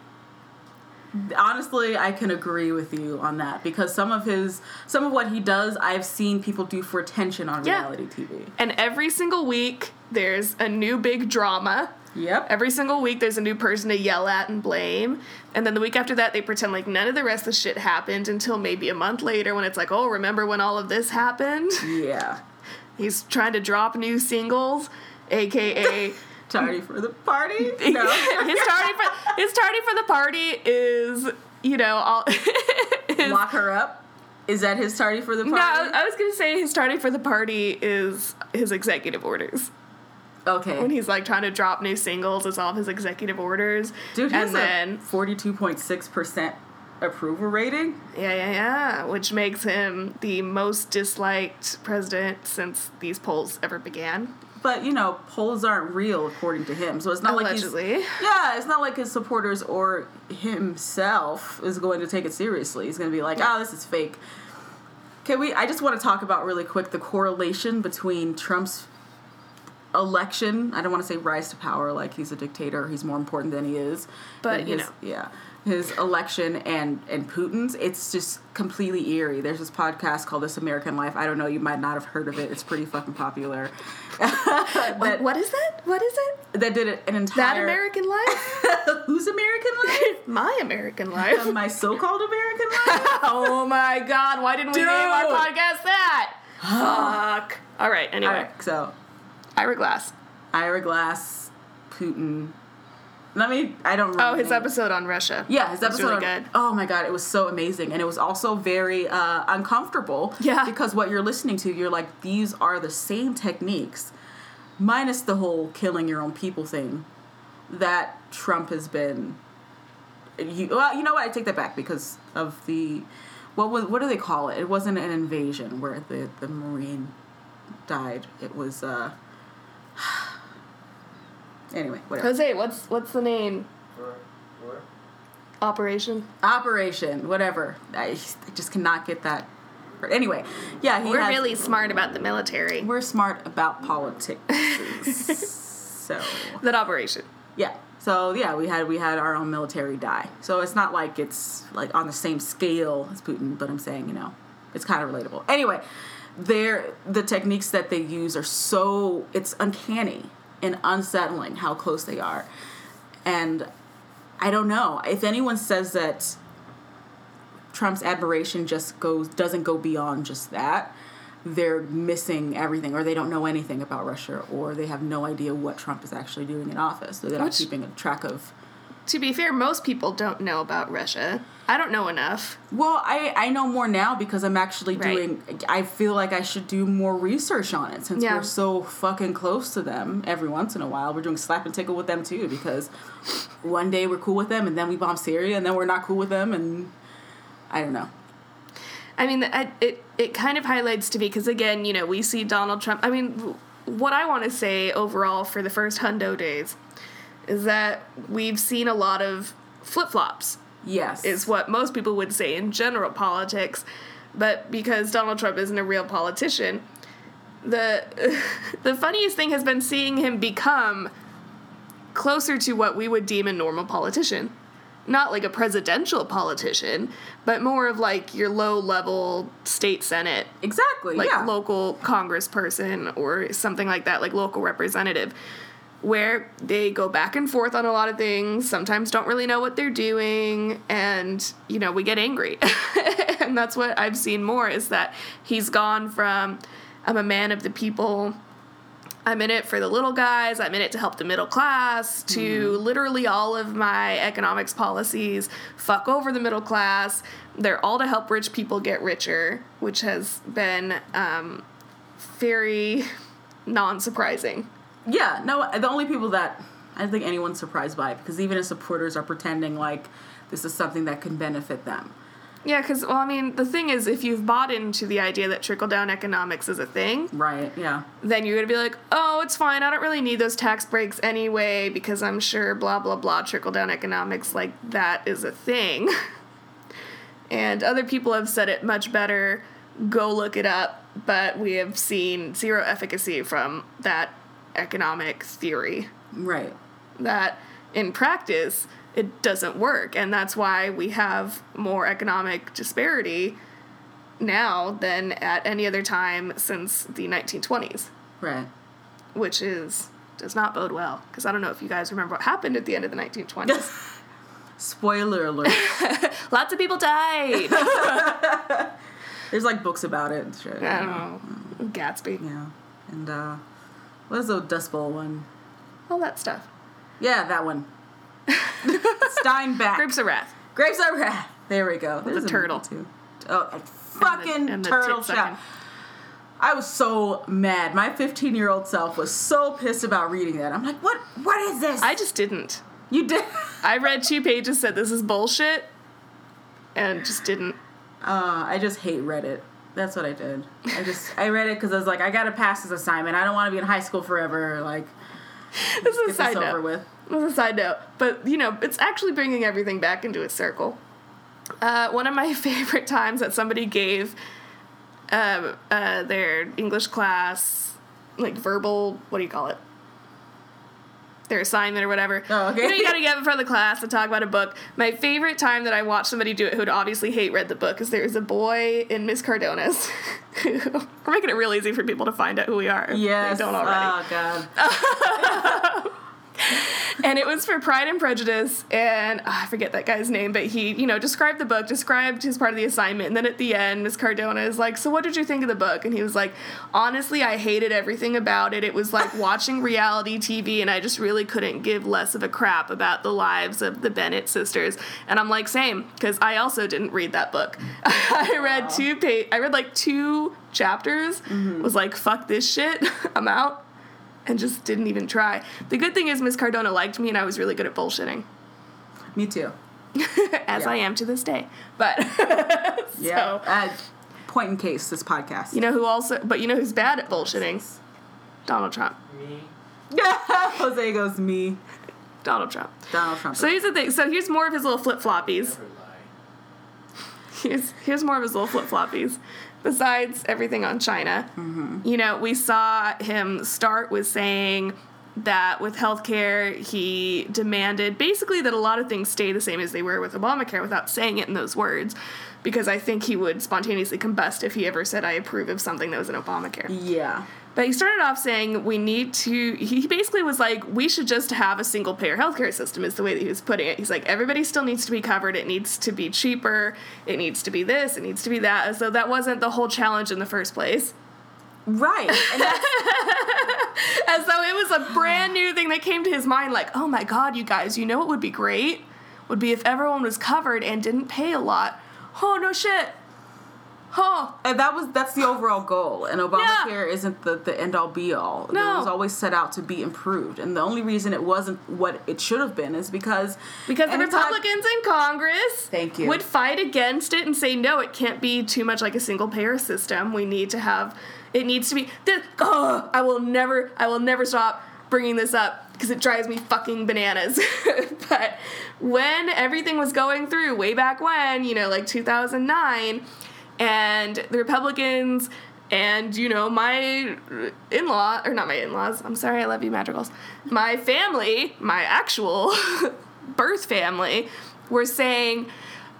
Honestly, I can agree with you on that because some of his, some of what he does, I've seen people do for attention on Yeah. reality TV. And every single week there's a new big drama. Yep. Every single week there's a new person to yell at and blame. And then the week after that they pretend like none of the rest of the shit happened until maybe a month later when it's like, "Oh, remember when all of this happened?" yeah. [laughs] He's trying to drop new singles, aka [laughs] Tardy for the party. [laughs] No. his tardy for his tardy for the party is you know all. [laughs] Lock her up. Is that his tardy for the party? no, I was gonna say his tardy for the party is his executive orders. okay. When he's like trying to drop new singles, it's all of his executive orders. Dude, and then a forty-two point six percent approval rating. yeah, yeah, yeah, which makes him the most disliked president since these polls ever began. But you know, polls aren't real according to him. So it's not like Allegedly. he's yeah, it's not like his supporters or himself is going to take it seriously. He's going to be like, "Oh, this is fake." Can we I just want to talk about really quick the correlation between Trump's election, I don't want to say rise to power like he's a dictator, he's more important than he is. But, you know. yeah. His election and and Putin's, it's just completely eerie. There's this podcast called This American Life. I don't know, you might not have heard of it. It's pretty fucking popular. [laughs] that, what is that? What is it? that did it an entire That American life? [laughs] Who's American Life? [laughs] My American life. My so-called American Life. oh my god, why didn't we name our podcast that? Fuck. All right, anyway. All right, so Ira Glass. Ira Glass, Putin. Let me. I don't. remember Oh, his episode on Russia. Yeah, his was episode. really on- good. Oh my god, it was so amazing, and it was also very uh, uncomfortable. Yeah. because what you're listening to, you're like, these are the same techniques, minus the whole killing your own people thing, that Trump has been. You, well, you know what? I take that back because of the, what was what do they call it? It wasn't an invasion where the the marine died. It was. uh Anyway, whatever. Jose, what's what's the name? For, for? Operation. Operation, whatever. I, I just cannot get that. Anyway, yeah, he We're has- really smart about the military. we're smart about politics. [laughs] so That operation. yeah, So yeah, we had we had our own military die. So it's not like it's like on the same scale as Putin, but I'm saying you know, it's kind of relatable. Anyway, there the techniques that they use are so it's uncanny and unsettling how close they are, and I don't know if anyone says that Trump's admiration just goes doesn't go beyond just that. They're missing everything, or they don't know anything about Russia, or they have no idea what Trump is actually doing in office. So they're not Which- keeping a track of. To be fair, most people don't know about Russia. I don't know enough. Well, I I know more now because I'm actually Right. doing. I feel like I should do more research on it since Yeah. we're so fucking close to them. Every once in a while, we're doing slap and tickle with them too because one day we're cool with them and then we bomb Syria and then we're not cool with them and I don't know. I mean, I, it it kind of highlights to me because again, you know, we see Donald Trump. I mean, what I want to say overall for the first hundo days is that we've seen a lot of flip flops. Yes, Is what most people would say in general politics, but because Donald Trump isn't a real politician, the [laughs] the funniest thing has been seeing him become closer to what we would deem a normal politician. Not like a presidential politician, but more of like your low level state senate, exactly. like yeah. local congressperson or something like that, like local representative, where they go back and forth on a lot of things, sometimes don't really know what they're doing, and you know, we get angry. [laughs] and that's what I've seen more is that he's gone from I'm a man of the people. I'm in it for the little guys. I'm in it to help the middle class. To literally all of my economics policies fuck over the middle class. They're all to help rich people get richer, which has been um, very non-surprising. Yeah, no, the only people that I don't think anyone's surprised by it because even his supporters are pretending like this is something that can benefit them. Yeah, because well, I mean, the thing is, if you've bought into the idea that trickle down economics is a thing, Right, yeah. then you're gonna be like, oh, it's fine. I don't really need those tax breaks anyway because I'm sure blah blah blah trickle down economics like that is a thing. [laughs] and other people have said it much better. Go look it up. But we have seen zero efficacy from that economic theory. Right. That in practice it doesn't work, and that's why we have more economic disparity now than at any other time since the 1920s Right. which is does not bode well because I don't know if you guys remember what happened at the end of the 1920s. [laughs] Spoiler alert. [laughs] Lots of people died. [laughs] There's like books about it and shit. I don't know. Gatsby, Yeah. And uh what is the Dust Bowl one? all that stuff. Yeah, that one. [laughs] Steinbeck. Grapes of Wrath. Grapes of Wrath. There we go. There's a a turtle. Too. Oh, a fucking and the turtle tit shot. I was so mad. My 15 year old self was so pissed about reading that. I'm like, what? What is this? I just didn't. you did. I read two pages, said this is bullshit, and just didn't. Uh, I just hate Reddit. That's what I did. I just I read it because I was like, I gotta pass this assignment. I don't want to be in high school forever. Like, This is a side this over note. with. This is a side note, but you know, it's actually bringing everything back into its circle. Uh, one of my [laughs] favorite times that somebody gave uh, uh, their English class, like verbal, what do you call it? Their assignment or whatever. Oh, okay. You know, you gotta get in front of the class to talk about a book. My favorite time that I watched somebody do it who'd obviously hate read the book is there was a boy in Miss Cardona's. [laughs] We're making it real easy for people to find out who we are. if Yes. They don't already Oh god. [laughs] [laughs] and it was for Pride and Prejudice, and ah, I forget that guy's name, but he, you know, described the book, described his part of the assignment, and then at the end, Miss Cardona is like, "So what did you think of the book?" And he was like, "Honestly, I hated everything about it. It was like [laughs] watching reality TV, and I just really couldn't give less of a crap about the lives of the Bennett sisters." And I'm like, "Same," because I also didn't read that book. [laughs] I read two pa- I read like two chapters. Was like, "Fuck this shit, I'm out." And just didn't even try. The good thing is Miss Cardona liked me and I was really good at bullshitting, Me too. [laughs] as Yeah. I am to this day. But [laughs] Yeah. so Uh, point in case this podcast. you know who also, but you know who's bad at bullshitting? Donald Trump. Me. [laughs] Jose goes me. Donald Trump. Donald Trump. So here's the thing. So here's more of his little flip floppies. Never lie. Here's here's more of his little flip floppies. Besides everything on China, Mm-hmm. you know, we saw him start with saying that with healthcare, he demanded basically that a lot of things stay the same as they were with Obamacare without saying it in those words, because I think he would spontaneously combust if he ever said, I approve of something that was in Obamacare. Yeah. But he started off saying we need to. He basically was like, we should just have a single payer healthcare system, is the way that he was putting it. He's like, everybody still needs to be covered. It needs to be cheaper. It needs to be this. It needs to be that. As though that wasn't the whole challenge in the first place. Right. [laughs] As though it was a brand new thing that came to his mind, like, oh my god, you guys, you know what would be great? Would be if everyone was covered and didn't pay a lot. Oh, no shit. Huh. and that was that's the overall goal. And Obamacare isn't the, the end all be all. No. It was always set out to be improved. And the only reason it wasn't what it should have been is because Because the Republicans in Congress Thank you. would fight against it and say, no, it can't be too much like a single payer system. We need to have, it needs to be, this, oh, I will never, I will never stop bringing this up because it drives me fucking bananas. [laughs] but when everything was going through, way back when, you know, like 2009, and the Republicans and you know my in-law or not my in-laws i'm sorry i love you madrigals. My family my actual [laughs] birth family were saying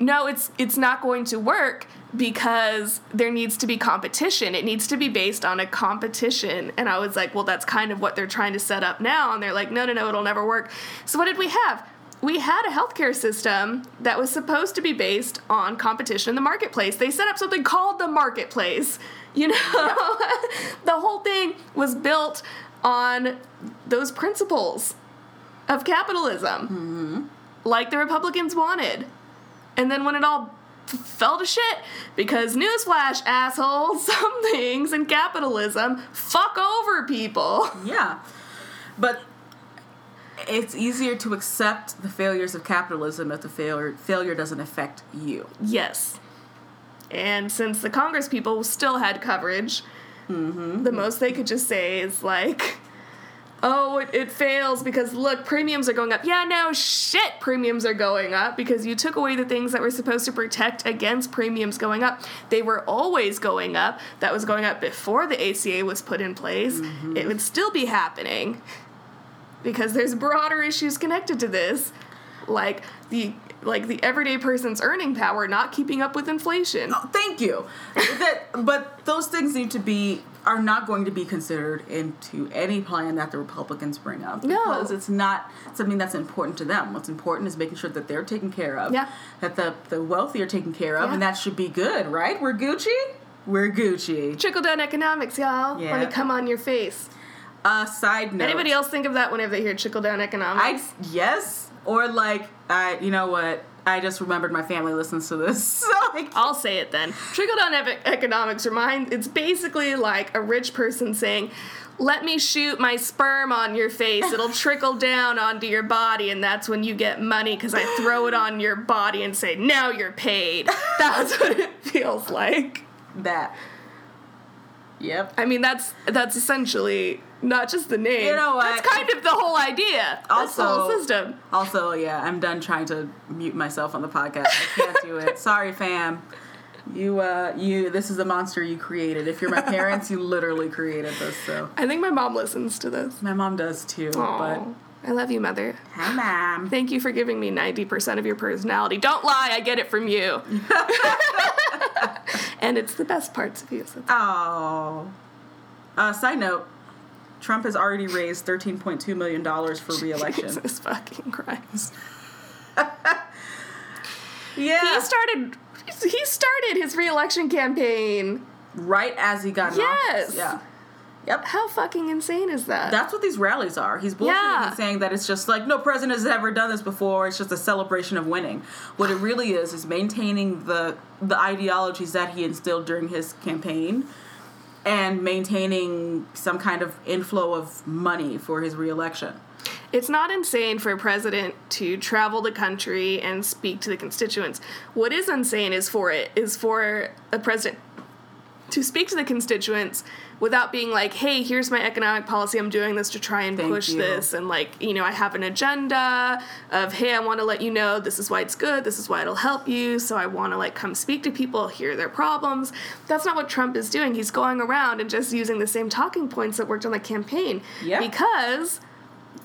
no it's it's not going to work because there needs to be competition. It needs to be based on a competition. And i was like well that's kind of what they're trying to set up now. And they're like no no no it'll never work. So what did we have we had a healthcare system that was supposed to be based on competition in the marketplace. They set up something called the marketplace. You know, [laughs] the whole thing was built on those principles of capitalism, mm-hmm. like the Republicans wanted. And then when it all f- fell to shit, because newsflash, assholes, [laughs] some things in capitalism fuck over people. Yeah. But it's easier to accept the failures of capitalism if the failure failure doesn't affect you. Yes. And since the Congress people still had coverage, mm-hmm. the most they could just say is like, oh, it, it fails because look, premiums are going up. Yeah, no shit, premiums are going up because you took away the things that were supposed to protect against premiums going up. They were always going up. That was going up before the ACA was put in place. Mm-hmm. It would still be happening because there's broader issues connected to this like the like the everyday person's earning power not keeping up with inflation Oh, thank you. that, but those things need to be are not going to be considered into any plan that the Republicans bring up No. because it's not something that's important to them. What's important is making sure that they're taken care of. Yeah. That the the wealthy are taken care of, Yeah. and that should be good, right? We're Gucci. We're Gucci. trickle down economics y'all let Yeah. me come on your face Uh, side note. anybody else think of that whenever they hear trickle down economics? I yes, or like I. You know what? I just remembered my family listens to this, [laughs] so I'll say it then. Trickle down ev- economics remind it's basically like a rich person saying, "Let me shoot my sperm on your face. It'll [laughs] trickle down onto your body, and that's when you get money because I throw it on your body and say, now you're paid." [laughs] That's what it feels like. that. Yep. I mean, that's that's essentially not just the name. You know what? That's kind of the whole idea. That's the whole Also- system. Also, yeah, I'm done trying to mute myself on the podcast. I can't do it. [laughs] Sorry, fam. You, uh, you. This is a monster you created. If you're my parents, you literally created this. So I think my mom listens to this. my mom does too. But I love you, mother. Hi, mom. Thank you for giving me 90% of your personality. Don't lie, I get it from you. [laughs] [laughs] [laughs] and it's the best parts of you. So Oh. Uh, side note: Trump has already raised 13.2 million dollars for re-election. [laughs] Jesus fucking Christ. [laughs] Yeah. He started he started his re-election campaign. right as he got in Yes. office. Yeah. Yep. How fucking insane is that? That's what these rallies are. He's bullshitting Yeah. and saying that it's just like no president has ever done this before. It's just a celebration of winning. What it really is is maintaining the the ideologies that he instilled during his campaign, and maintaining some kind of inflow of money for his reelection. It's not insane for a president to travel the country and speak to the constituents. What is insane is for it is for a president to speak to the constituents without being like, "Hey, here's my economic policy. I'm doing this to try and Thank push you. this." And like, you know, I have an agenda of, "Hey, I want to let you know this is why it's good. This is why it'll help you." So I want to like come speak to people, hear their problems. That's not what Trump is doing. He's going around and just using the same talking points that worked on the campaign. Yeah. Because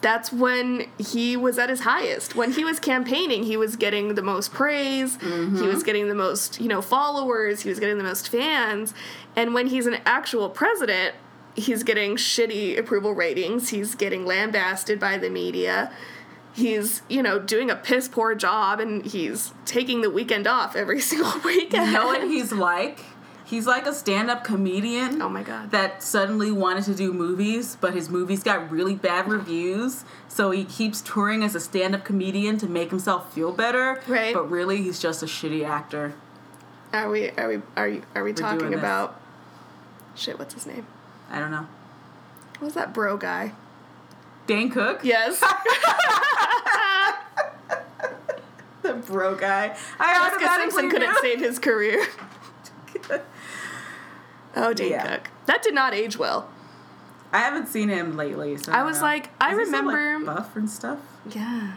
that's when he was at his highest. When he was campaigning, he was getting the most praise. He was mm-hmm. getting the most, you know, followers. He was getting the most fans. And when he's an actual president, he's getting shitty approval ratings. He's getting lambasted by the media. He's, you know, doing a piss poor job and he's taking the weekend off every [laughs] single weekend. You know what he's like? He's like a stand-up comedian. Oh my God. That suddenly wanted to do movies, but his movies got really bad reviews. So he keeps touring as a stand-up comedian to make himself feel better. Right. But really, he's just a shitty actor. Are we are we are you, are we talking doing this. about shit, what's his name? I don't know. What was that bro guy? Dane Cook. Yes. [laughs] The bro guy. I Jessica automatically Simpson couldn't save his career. [laughs] Oh, Dane Yeah. Cook. That did not age well. I haven't seen him lately. So I don't was know. like, I Is he still, like, remember- buff and stuff. Yeah.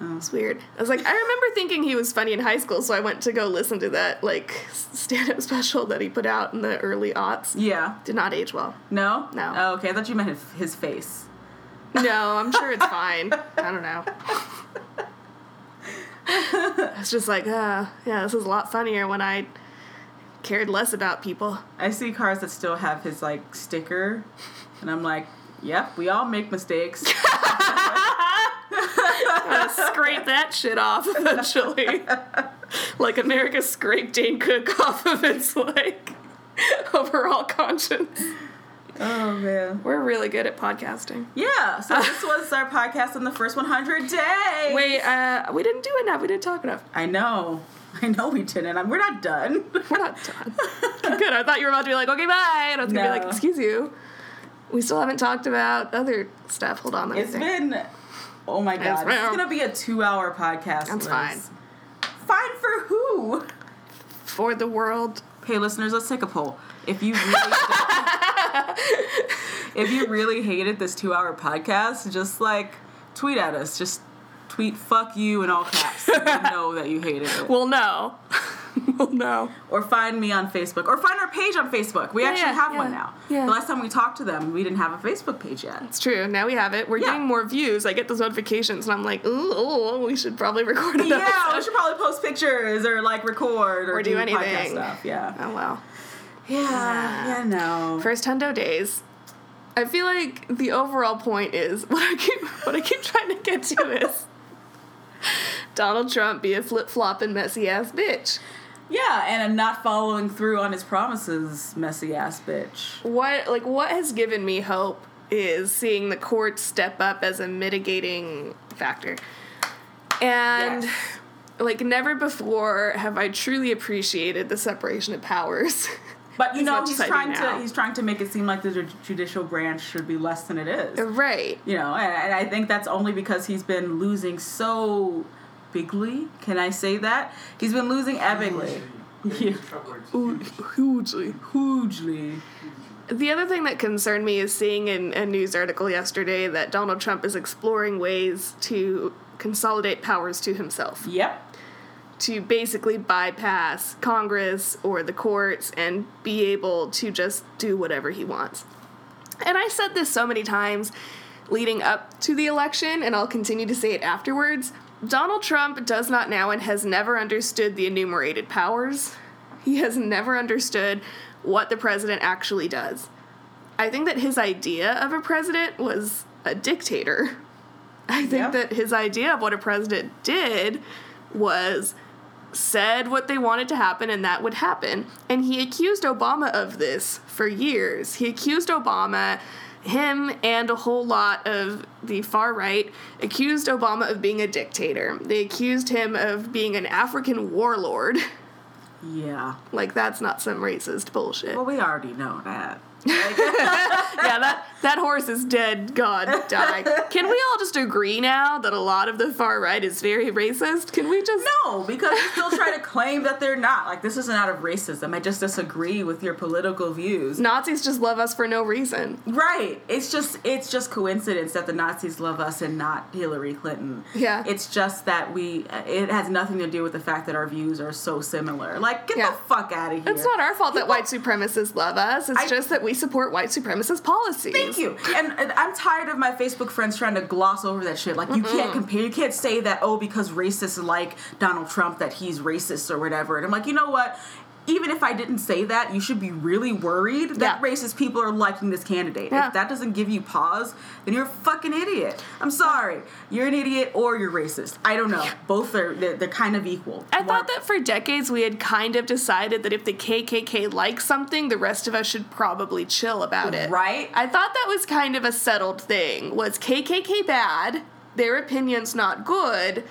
Oh. It's weird. I was like, I remember thinking he was funny in high school, so I went to go listen to that like stand-up [laughs] special that he put out in the early aughts. Yeah. Did not age well. No. No. Oh, okay. I thought you meant his, his face. No, I'm sure it's fine. I don't know. [laughs] It's just like, uh, yeah, this is a lot funnier when I cared less about people. I see cars that still have his like sticker, and I'm like, yep, we all make mistakes. [laughs] [laughs] Scrape that shit off eventually. like America scraped Dane Cook off of its like overall conscience. oh man. We're really good at podcasting. Yeah. So this [laughs] was our podcast on the first 100 days. Wait, uh, we didn't do enough. We didn't talk enough. I know. [laughs] I know we didn't. I'm, we're not done. We're not done. Good. I thought you were about to be like, okay, bye. And I was gonna be like, excuse you. We still haven't talked about other stuff. Hold on, let me It's think. been. Oh my It's god. Is fine. gonna be a two-hour podcast. That's Liz. fine. Fine for who? For the world. Hey, listeners, let's take a poll. If you really, [laughs] if you really hated this two-hour podcast, just like tweet at us. Just tweet "fuck you" in all caps. know that you hated it. [laughs] Well, no. [laughs] well, no. Or find me on Facebook. Or find our page on Facebook. We Yeah, actually yeah, have yeah. one now. Yeah. The last time we talked to them, we didn't have a Facebook page yet. It's true. Now we have it. We're getting more views. I get those notifications, and I'm like, ooh, ooh, we should probably record another. Yeah, we should probably post pictures or like record or, Or do podcast anything. stuff. Yeah. Oh well. Yeah. Yeah. No. First hundo days. I feel like the overall point is [laughs] what I keep what I keep trying to get to is [laughs] Donald Trump be a flip flopping messy ass bitch. Yeah, and a not following through on his promises, messy ass bitch. What like what has given me hope is seeing the court step up as a mitigating factor. And Yes. like never before have I truly appreciated the separation of powers. [laughs] But you know, he's as I do trying now. to he's trying to make it seem like the judicial branch should be less than it is. right. You know, and, and I think that's only because he's been losing so bigly. Can I say that? He's been losing epically. Yeah. [laughs] Hugely. Hugely. The other thing that concerned me is seeing in a news article yesterday that Donald Trump is exploring ways to consolidate powers to himself, Yep. To basically bypass Congress or the courts and be able to just do whatever he wants. And I said this so many times leading up to the election, and I'll continue to say it afterwards. Donald Trump does not now and has never understood the enumerated powers. He has never understood what the president actually does. I think that his idea of a president was a dictator. [laughs] I think Yeah. that his idea of what a president did was said what they wanted to happen and that would happen. And he accused Obama of this for years. He accused Obama, him and a whole lot of the far right, accused Obama of being a dictator. They accused him of being an African warlord. Yeah. Like, that's not some racist bullshit. Well, we already know that. [laughs] [laughs] yeah, that, that horse is dead. God, die. Can we all just agree now that a lot of the far right is very racist? Can we just. No, because they still try to claim that they're not. Like, this isn't out of racism. I just disagree with your political views. Nazis just love us for no reason. Right. It's just it's just coincidence that the Nazis love us and not Hillary Clinton. Yeah. It's just that we it has nothing to do with the fact that our views are so similar. Like get Yeah. the fuck out of here. It's not our fault that white supremacists love us. It's I- just that we support white supremacist policies. Thank you. And, and I'm tired of my Facebook friends trying to gloss over that shit. Like you can't compare. You can't say that oh because racists like Donald Trump that he's racist or whatever. And I'm like, you know what? Even if I didn't say that, you should be really worried that Yeah. racist people are liking this candidate. Yeah. If that doesn't give you pause, then you're a fucking idiot. I'm sorry. You're an idiot or you're racist. I don't know. Both are they're, they're kind of equal. I One- thought that for decades we had kind of decided that if the KKK likes something, the rest of us should probably chill about it. Right. I thought that was kind of a settled thing. Was KKK bad? Their opinion's not good.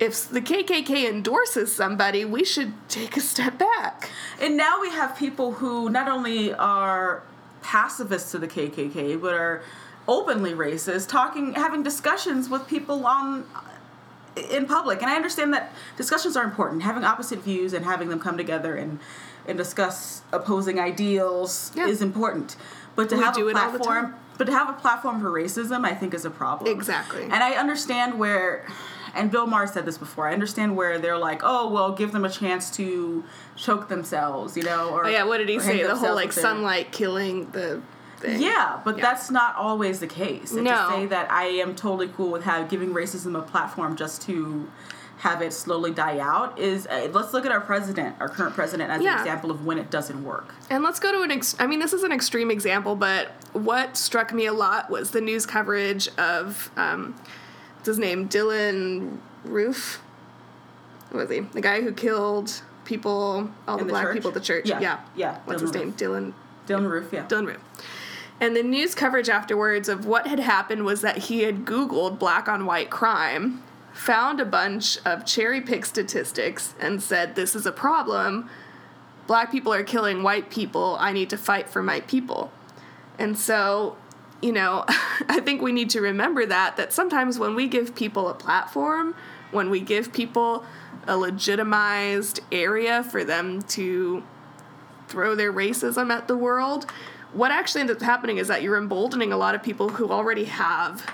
If the KKK endorses somebody, we should take a step back. And now we have people who not only are pacifists to the KKK, but are openly racist, talking, having discussions with people on in public. And I understand that discussions are important. Having opposite views and having them come together and and discuss opposing ideals Yeah. is important. But to We have a platform, but to have a platform for racism, I think is a problem. Exactly. And I understand where, and Bill Maher said this before. I understand where they're like, oh well, give them a chance to choke themselves, you know, or Oh yeah, what did he say? The whole like sunlight killing the thing. Yeah, but Yeah. that's not always the case. And No. to say that I am totally cool with have, giving racism a platform just to have it slowly die out is uh, let's look at our president, our current president, as Yeah. an example of when it doesn't work. And let's go to an ex- I mean, this is an extreme example, but what struck me a lot was the news coverage of, um, what's his name? Dylann Roof? What was he? The guy who killed people, all the, the black church? people at the church. Yeah, Yeah. yeah, What's Dylan his name? Roof. Dylan Dylann Roof, yeah. Dylann Roof. And the news coverage afterwards of what had happened was that he had Googled black on white crime, found a bunch of cherry pick statistics, and said, This is a problem. Black people are killing white people. I need to fight for my people. And so, you know, [laughs] I think we need to remember that, that sometimes when we give people a platform, when we give people a legitimized area for them to throw their racism at the world, what actually ends up happening is that you're emboldening a lot of people who already have,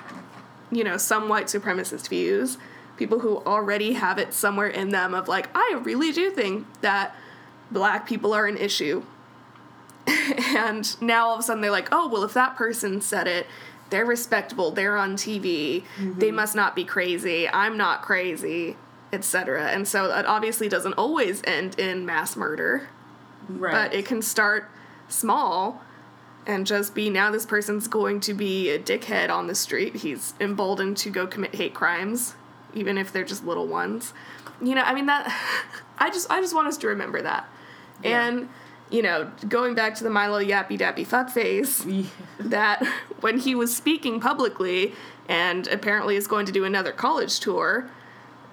you know, some white supremacist views, people who already have it somewhere in them of like, I really do think that black people are an issue. [laughs] and now all of a sudden they're like, oh, well, if that person said it, they're respectable, they're on TV, they mm-hmm. must not be crazy, I'm not crazy, etc. And so that obviously doesn't always end in mass murder Right. but it can start small and just be now this person's going to be a dickhead on the street. He's emboldened to go commit hate crimes, even if they're just little ones. You know, I mean that [laughs] I just I just want us to remember that. Yeah. And you know, going back to the Milo Yappy Dappy fuck fuckface, that when he was speaking publicly and apparently is going to do another college tour,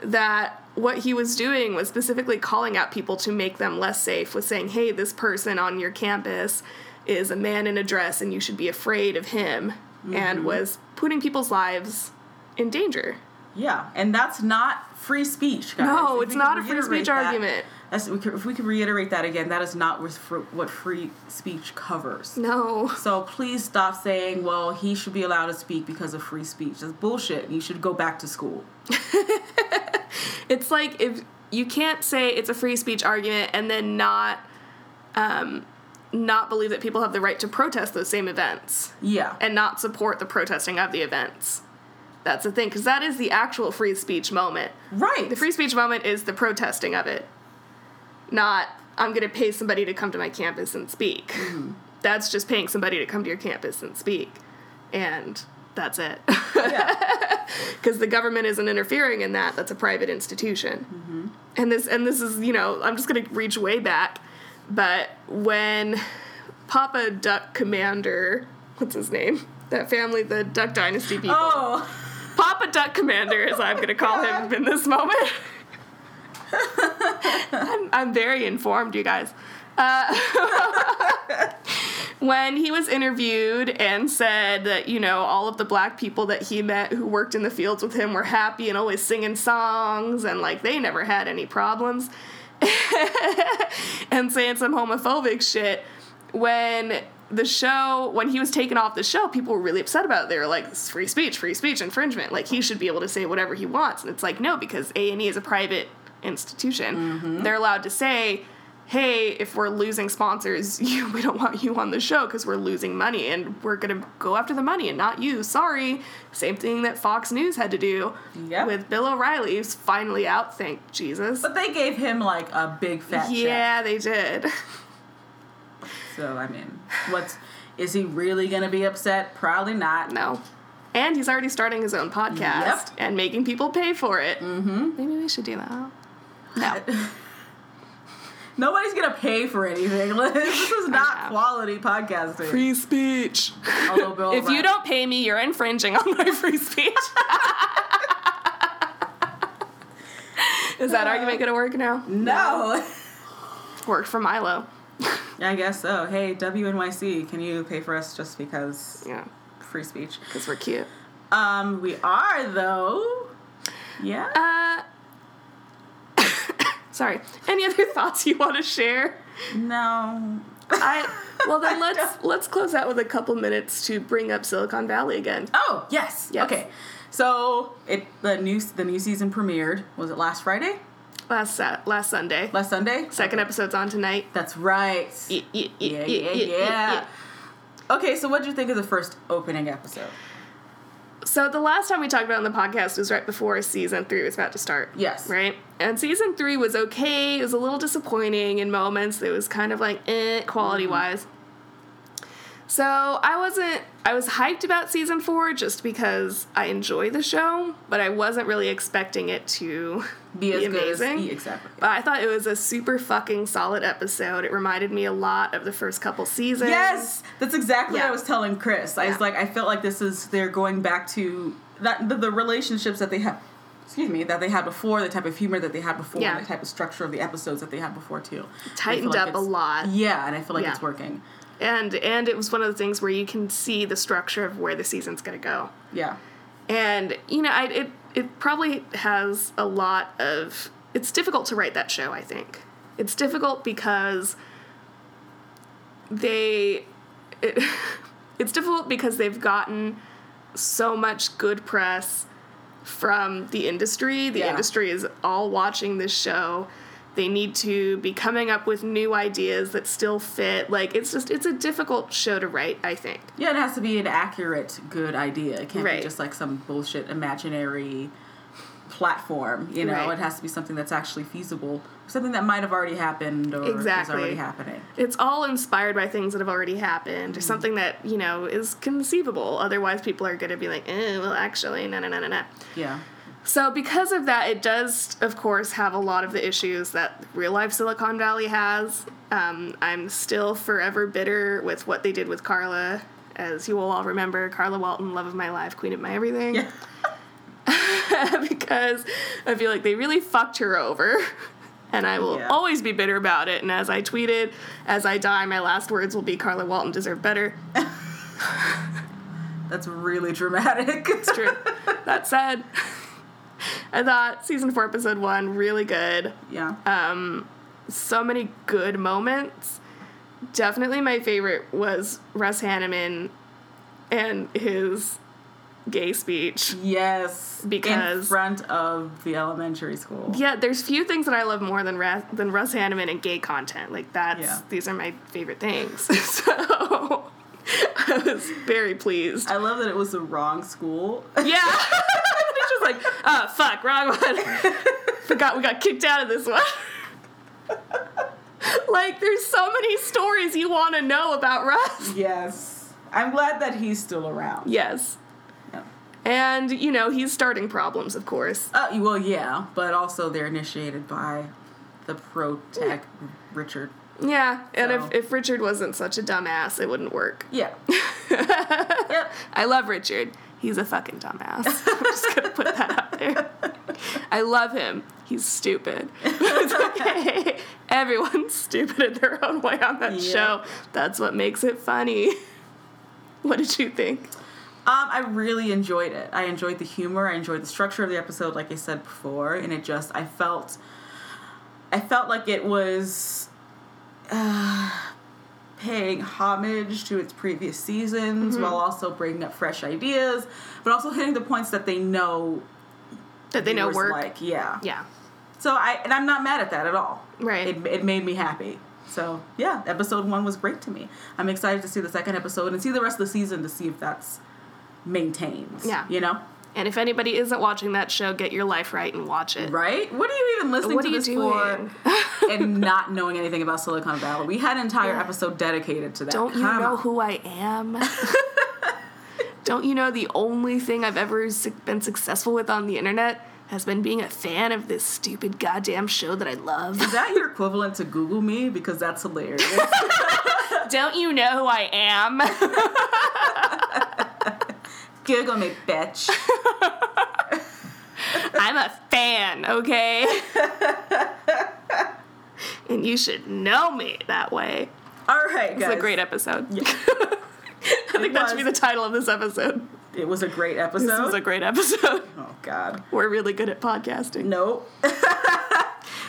that what he was doing was specifically calling out people to make them less safe, was saying, hey, this person on your campus is a man in a dress and you should be afraid of him, and mm-hmm. was putting people's lives in danger. yeah, and that's not free speech, guys. No, it's not a free speech that- argument. That's, we could- if we could reiterate that again, that is not what fr- what free speech covers. No. So please stop saying, well, he should be allowed to speak because of free speech. That's bullshit. You should go back to school. [laughs] It's like if you can't say it's a free speech argument and then not um, not believe that people have the right to protest those same events. Yeah. and not support the protesting of the events. That's the thing, because that is the actual free speech moment. right. The free speech moment is the protesting of it, not I'm going to pay somebody to come to my campus and speak. Mm-hmm. That's just paying somebody to come to your campus and speak, and that's it. yeah. [laughs] Because the government isn't interfering in that. That's a private institution. Mm-hmm. And this and this is you know I'm just going to reach way back, but when Papa Duck Commander, what's his name? That family, the Duck Dynasty people. Oh. Papa Duck Commander, as I'm going to call him [laughs] in this moment. I'm, I'm very informed, you guys. Uh, [laughs] when he was interviewed and said that, you know, all of the black people that he met who worked in the fields with him were happy and always singing songs and, like, they never had any problems, [laughs] and saying some homophobic shit, when the show when he was taken off the show people were really upset about it. They were like free speech free speech infringement. Like he should be able to say whatever he wants. And it's like no because a&e is a private institution they're allowed to say hey, if we're losing sponsors, [laughs] you, we don't want you on the show because we're losing money and we're going to go after the money and not you. Sorry. Same thing that Fox News had to do Yep. with Bill O'Reilly, who's finally out, thank Jesus. But they gave him like a big fat check. yeah, they did. [laughs] So I mean, what's is he really gonna be upset? Probably not. no. And he's already starting his own podcast Yep. and making people pay for it. Mm-hmm. Maybe we should do that. No. [laughs] Nobody's gonna pay for anything. [laughs] this is not quality podcasting. Free speech. Although Bill If you don't pay me, you're infringing on my free speech. [laughs] Is that argument gonna work now? no. Worked for Milo. I guess so. Hey, WNYC, can you pay for us just because Yeah, free speech? because we're cute. Um, we are though. Yeah. Uh, sorry. Any other [laughs] thoughts you want to share? no. I [laughs] well then let's let's close out with a couple minutes to bring up Silicon Valley again. Oh yes. Yes. Okay. So it the new the new season premiered. Was it last Friday? Last Sa- last Sunday. Last Sunday? Second episode's on tonight. That's right. Yeah, yeah, Yeah, yeah, yeah. Okay, so what did you think of the first opening episode? So the last time we talked about it on the podcast was right before season three was about to start. Yes. Right? And season three was okay. It was a little disappointing in moments. It was kind of like eh, quality wise. So I wasn't I was hyped about season four just because I enjoy the show, but I wasn't really expecting it to Be as good as amazing. yeah, exactly. But I thought it was a super fucking solid episode. It reminded me a lot of the first couple seasons. Yes, that's exactly what I was telling Chris. I was like, I felt like this is they're going back to that the, the relationships that they have Excuse me, that they had before, the type of humor that they had before, Yeah. the type of structure of the episodes that they had before too. Tightened like up a lot. Yeah, and I feel like Yeah. it's working. And and it was one of the things where you can see the structure of where the season's gonna go. Yeah, And you know, I, it it probably has a lot of. It's difficult to write that show. I think it's difficult because they. It, [laughs] it's difficult because they've gotten so much good press from the industry. The Yeah. industry is all watching this show. They need to be coming up with new ideas that still fit. Like it's just it's a difficult show to write. I think. yeah. It has to be an accurate, good idea. It can't Right. be just like some bullshit imaginary platform. You know, Right. it has to be something that's actually feasible, something that might have already happened or Exactly. is already happening. It's all inspired by things that have already happened or something that, you know, is conceivable. Otherwise, people are going to be like, eh, well, actually, no, no, no, no, no. Yeah. So, because of that, it does, of course, have a lot of the issues that real life Silicon Valley has. Um, I'm still forever bitter with what they did with Carla. As you will all remember, Carla Walton, love of my life, queen of my everything. Yeah. [laughs] because I feel like they really fucked her over. And I will Yeah. always be bitter about it. And as I tweeted, as I die, my last words will be Carla Walton deserved better. [laughs] [laughs] That's really dramatic. It's true. that said, I thought season four, episode one, really good. yeah. Um, So many good moments. Definitely my favorite was Russ Hanneman and his gay speech. Yes, because in front of the elementary school. Yeah, there's few things that I love more than Ra- than Russ Hanneman and gay content. Like that's Yeah. these are my favorite things. [laughs] so [laughs] I was very pleased. I love that it was the wrong school. Yeah. [laughs] like, oh fuck, wrong one. Forgot we got kicked out of this one. [laughs] like there's so many stories you want to know about Russ. yes, I'm glad that he's still around. Yes. Yeah. And you know, he's starting problems, of course. Uh, well, yeah, but also they're initiated by the pro tech Richard. Yeah, and So- if, if Richard wasn't such a dumbass, it wouldn't work. Yeah. [laughs] yep. I love Richard. He's a fucking dumbass. [laughs] I'm just gonna put that out there. I love him. He's stupid. [laughs] it's okay. Everyone's stupid in their own way on that Yeah. show. That's what makes it funny. What did you think? Um, I really enjoyed it. I enjoyed the humor. I enjoyed the structure of the episode, like I said before, and it just I felt, I felt like it was, uh, paying homage to its previous seasons Mm-hmm. while also bringing up fresh ideas, but also hitting the points that they know That they know work? Like, yeah, Yeah. So I and I'm not mad at that at all. Right. It, it made me happy. So yeah, episode one was great to me. I'm excited to see the second episode and see the rest of the season to see if that's maintained. Yeah. You know? And if anybody isn't watching that show, get your life right and watch it. Right? What are you even listening What to are you this doing? for [laughs] and [laughs] not knowing anything about Silicon Valley? We had an entire episode dedicated to that. Don't you know on. who I am? [laughs] Don't you know the only thing I've ever been successful with on the internet has been being a fan of this stupid goddamn show that I love? Is that your equivalent to Google me? Because that's hilarious. Don't you know who I am? Google me, bitch. I'm a fan, okay? [laughs] and you should know me that way. All right, guys. It's a great episode. [laughs] I think that should be the title of this episode. It was a great episode. This was a great episode. [laughs] oh God. We're really good at podcasting. Nope.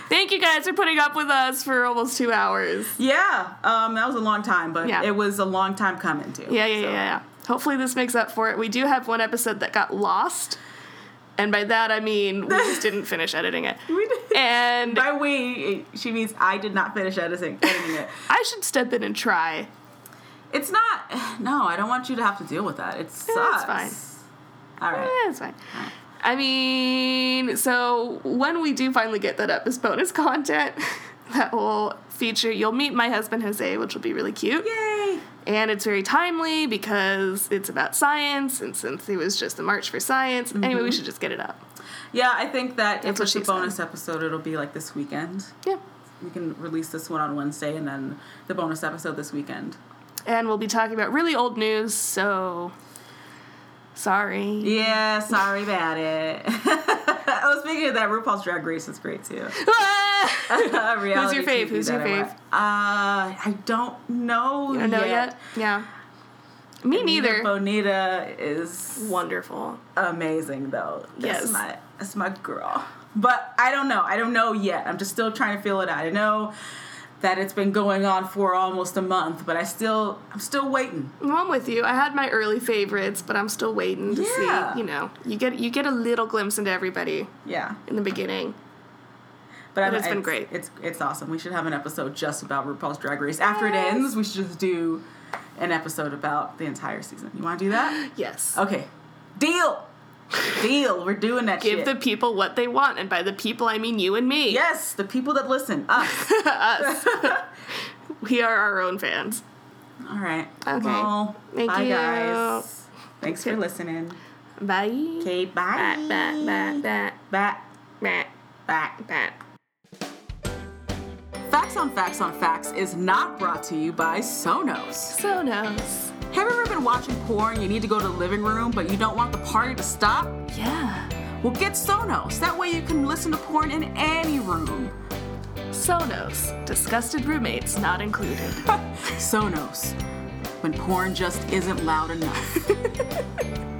Thank you guys for putting up with us for almost two hours. yeah. Um, that was a long time, but Yeah. it was a long time coming too. Yeah, yeah, So, yeah, yeah. Hopefully this makes up for it. We do have one episode that got lost. And by that I mean we just didn't finish editing it. [laughs] We did- And By we, she means I did not finish editing, editing it. [laughs] I should step in and try. It's not. [sighs] No, I don't want you to have to deal with that. It sucks. Yeah, it's fine. All right. Eh, it's fine. I mean, so when we do finally get that up as bonus [laughs] content, that will feature you'll meet my husband Jose, which will be really cute. Yay! And it's very timely because it's about science, and since it was just the March for Science, anyway, we mm-hmm. should just get it up. Yeah, I think that That's if it's a she said. bonus episode, it'll be like this weekend. Yeah. We can release this one on Wednesday and then the bonus episode this weekend. And we'll be talking about really old news, so sorry. Yeah, sorry about it. [laughs] I was thinking of that RuPaul's Drag Race is great too. Reality your fave? Who's your I fave? watch. Uh, I don't know. You don't know yet? Yeah. Me neither. Bonita is Wonderful. amazing though. That's Yes. my that's my girl. But I don't know. I don't know yet. I'm just still trying to feel it out. I know that it's been going on for almost a month, but I still I'm still waiting. Well, I'm with you. I had my early favorites, but I'm still waiting to Yeah. see. You know, you get you get a little glimpse into everybody Yeah. in the beginning. But, But I- it's been great. It's it's awesome. We should have an episode just about RuPaul's Drag Race. After it ends, we should just do an episode about the entire season. You want to do that? [gasps] Yes. Okay. Deal. Deal. We're doing that Give shit. the people what they want, and by the people I mean you and me. yes, the people that listen, us. [laughs] Us. [laughs] we are our own fans. All right. Okay. Well, Thank bye you. guys. Thanks for listening. Bye. Okay, bye. Bye. Bye. Bye. Bye. Bye. Bye. Bye. Facts on Facts on Facts is not brought to you by Sonos. Sonos. Have you ever been watching porn? You need to go to the living room, but you don't want the party to stop? Yeah. Well, get Sonos. That way you can listen to porn in any room. Sonos. Disgusted roommates not included. [laughs] Sonos. When porn just isn't loud enough. [laughs]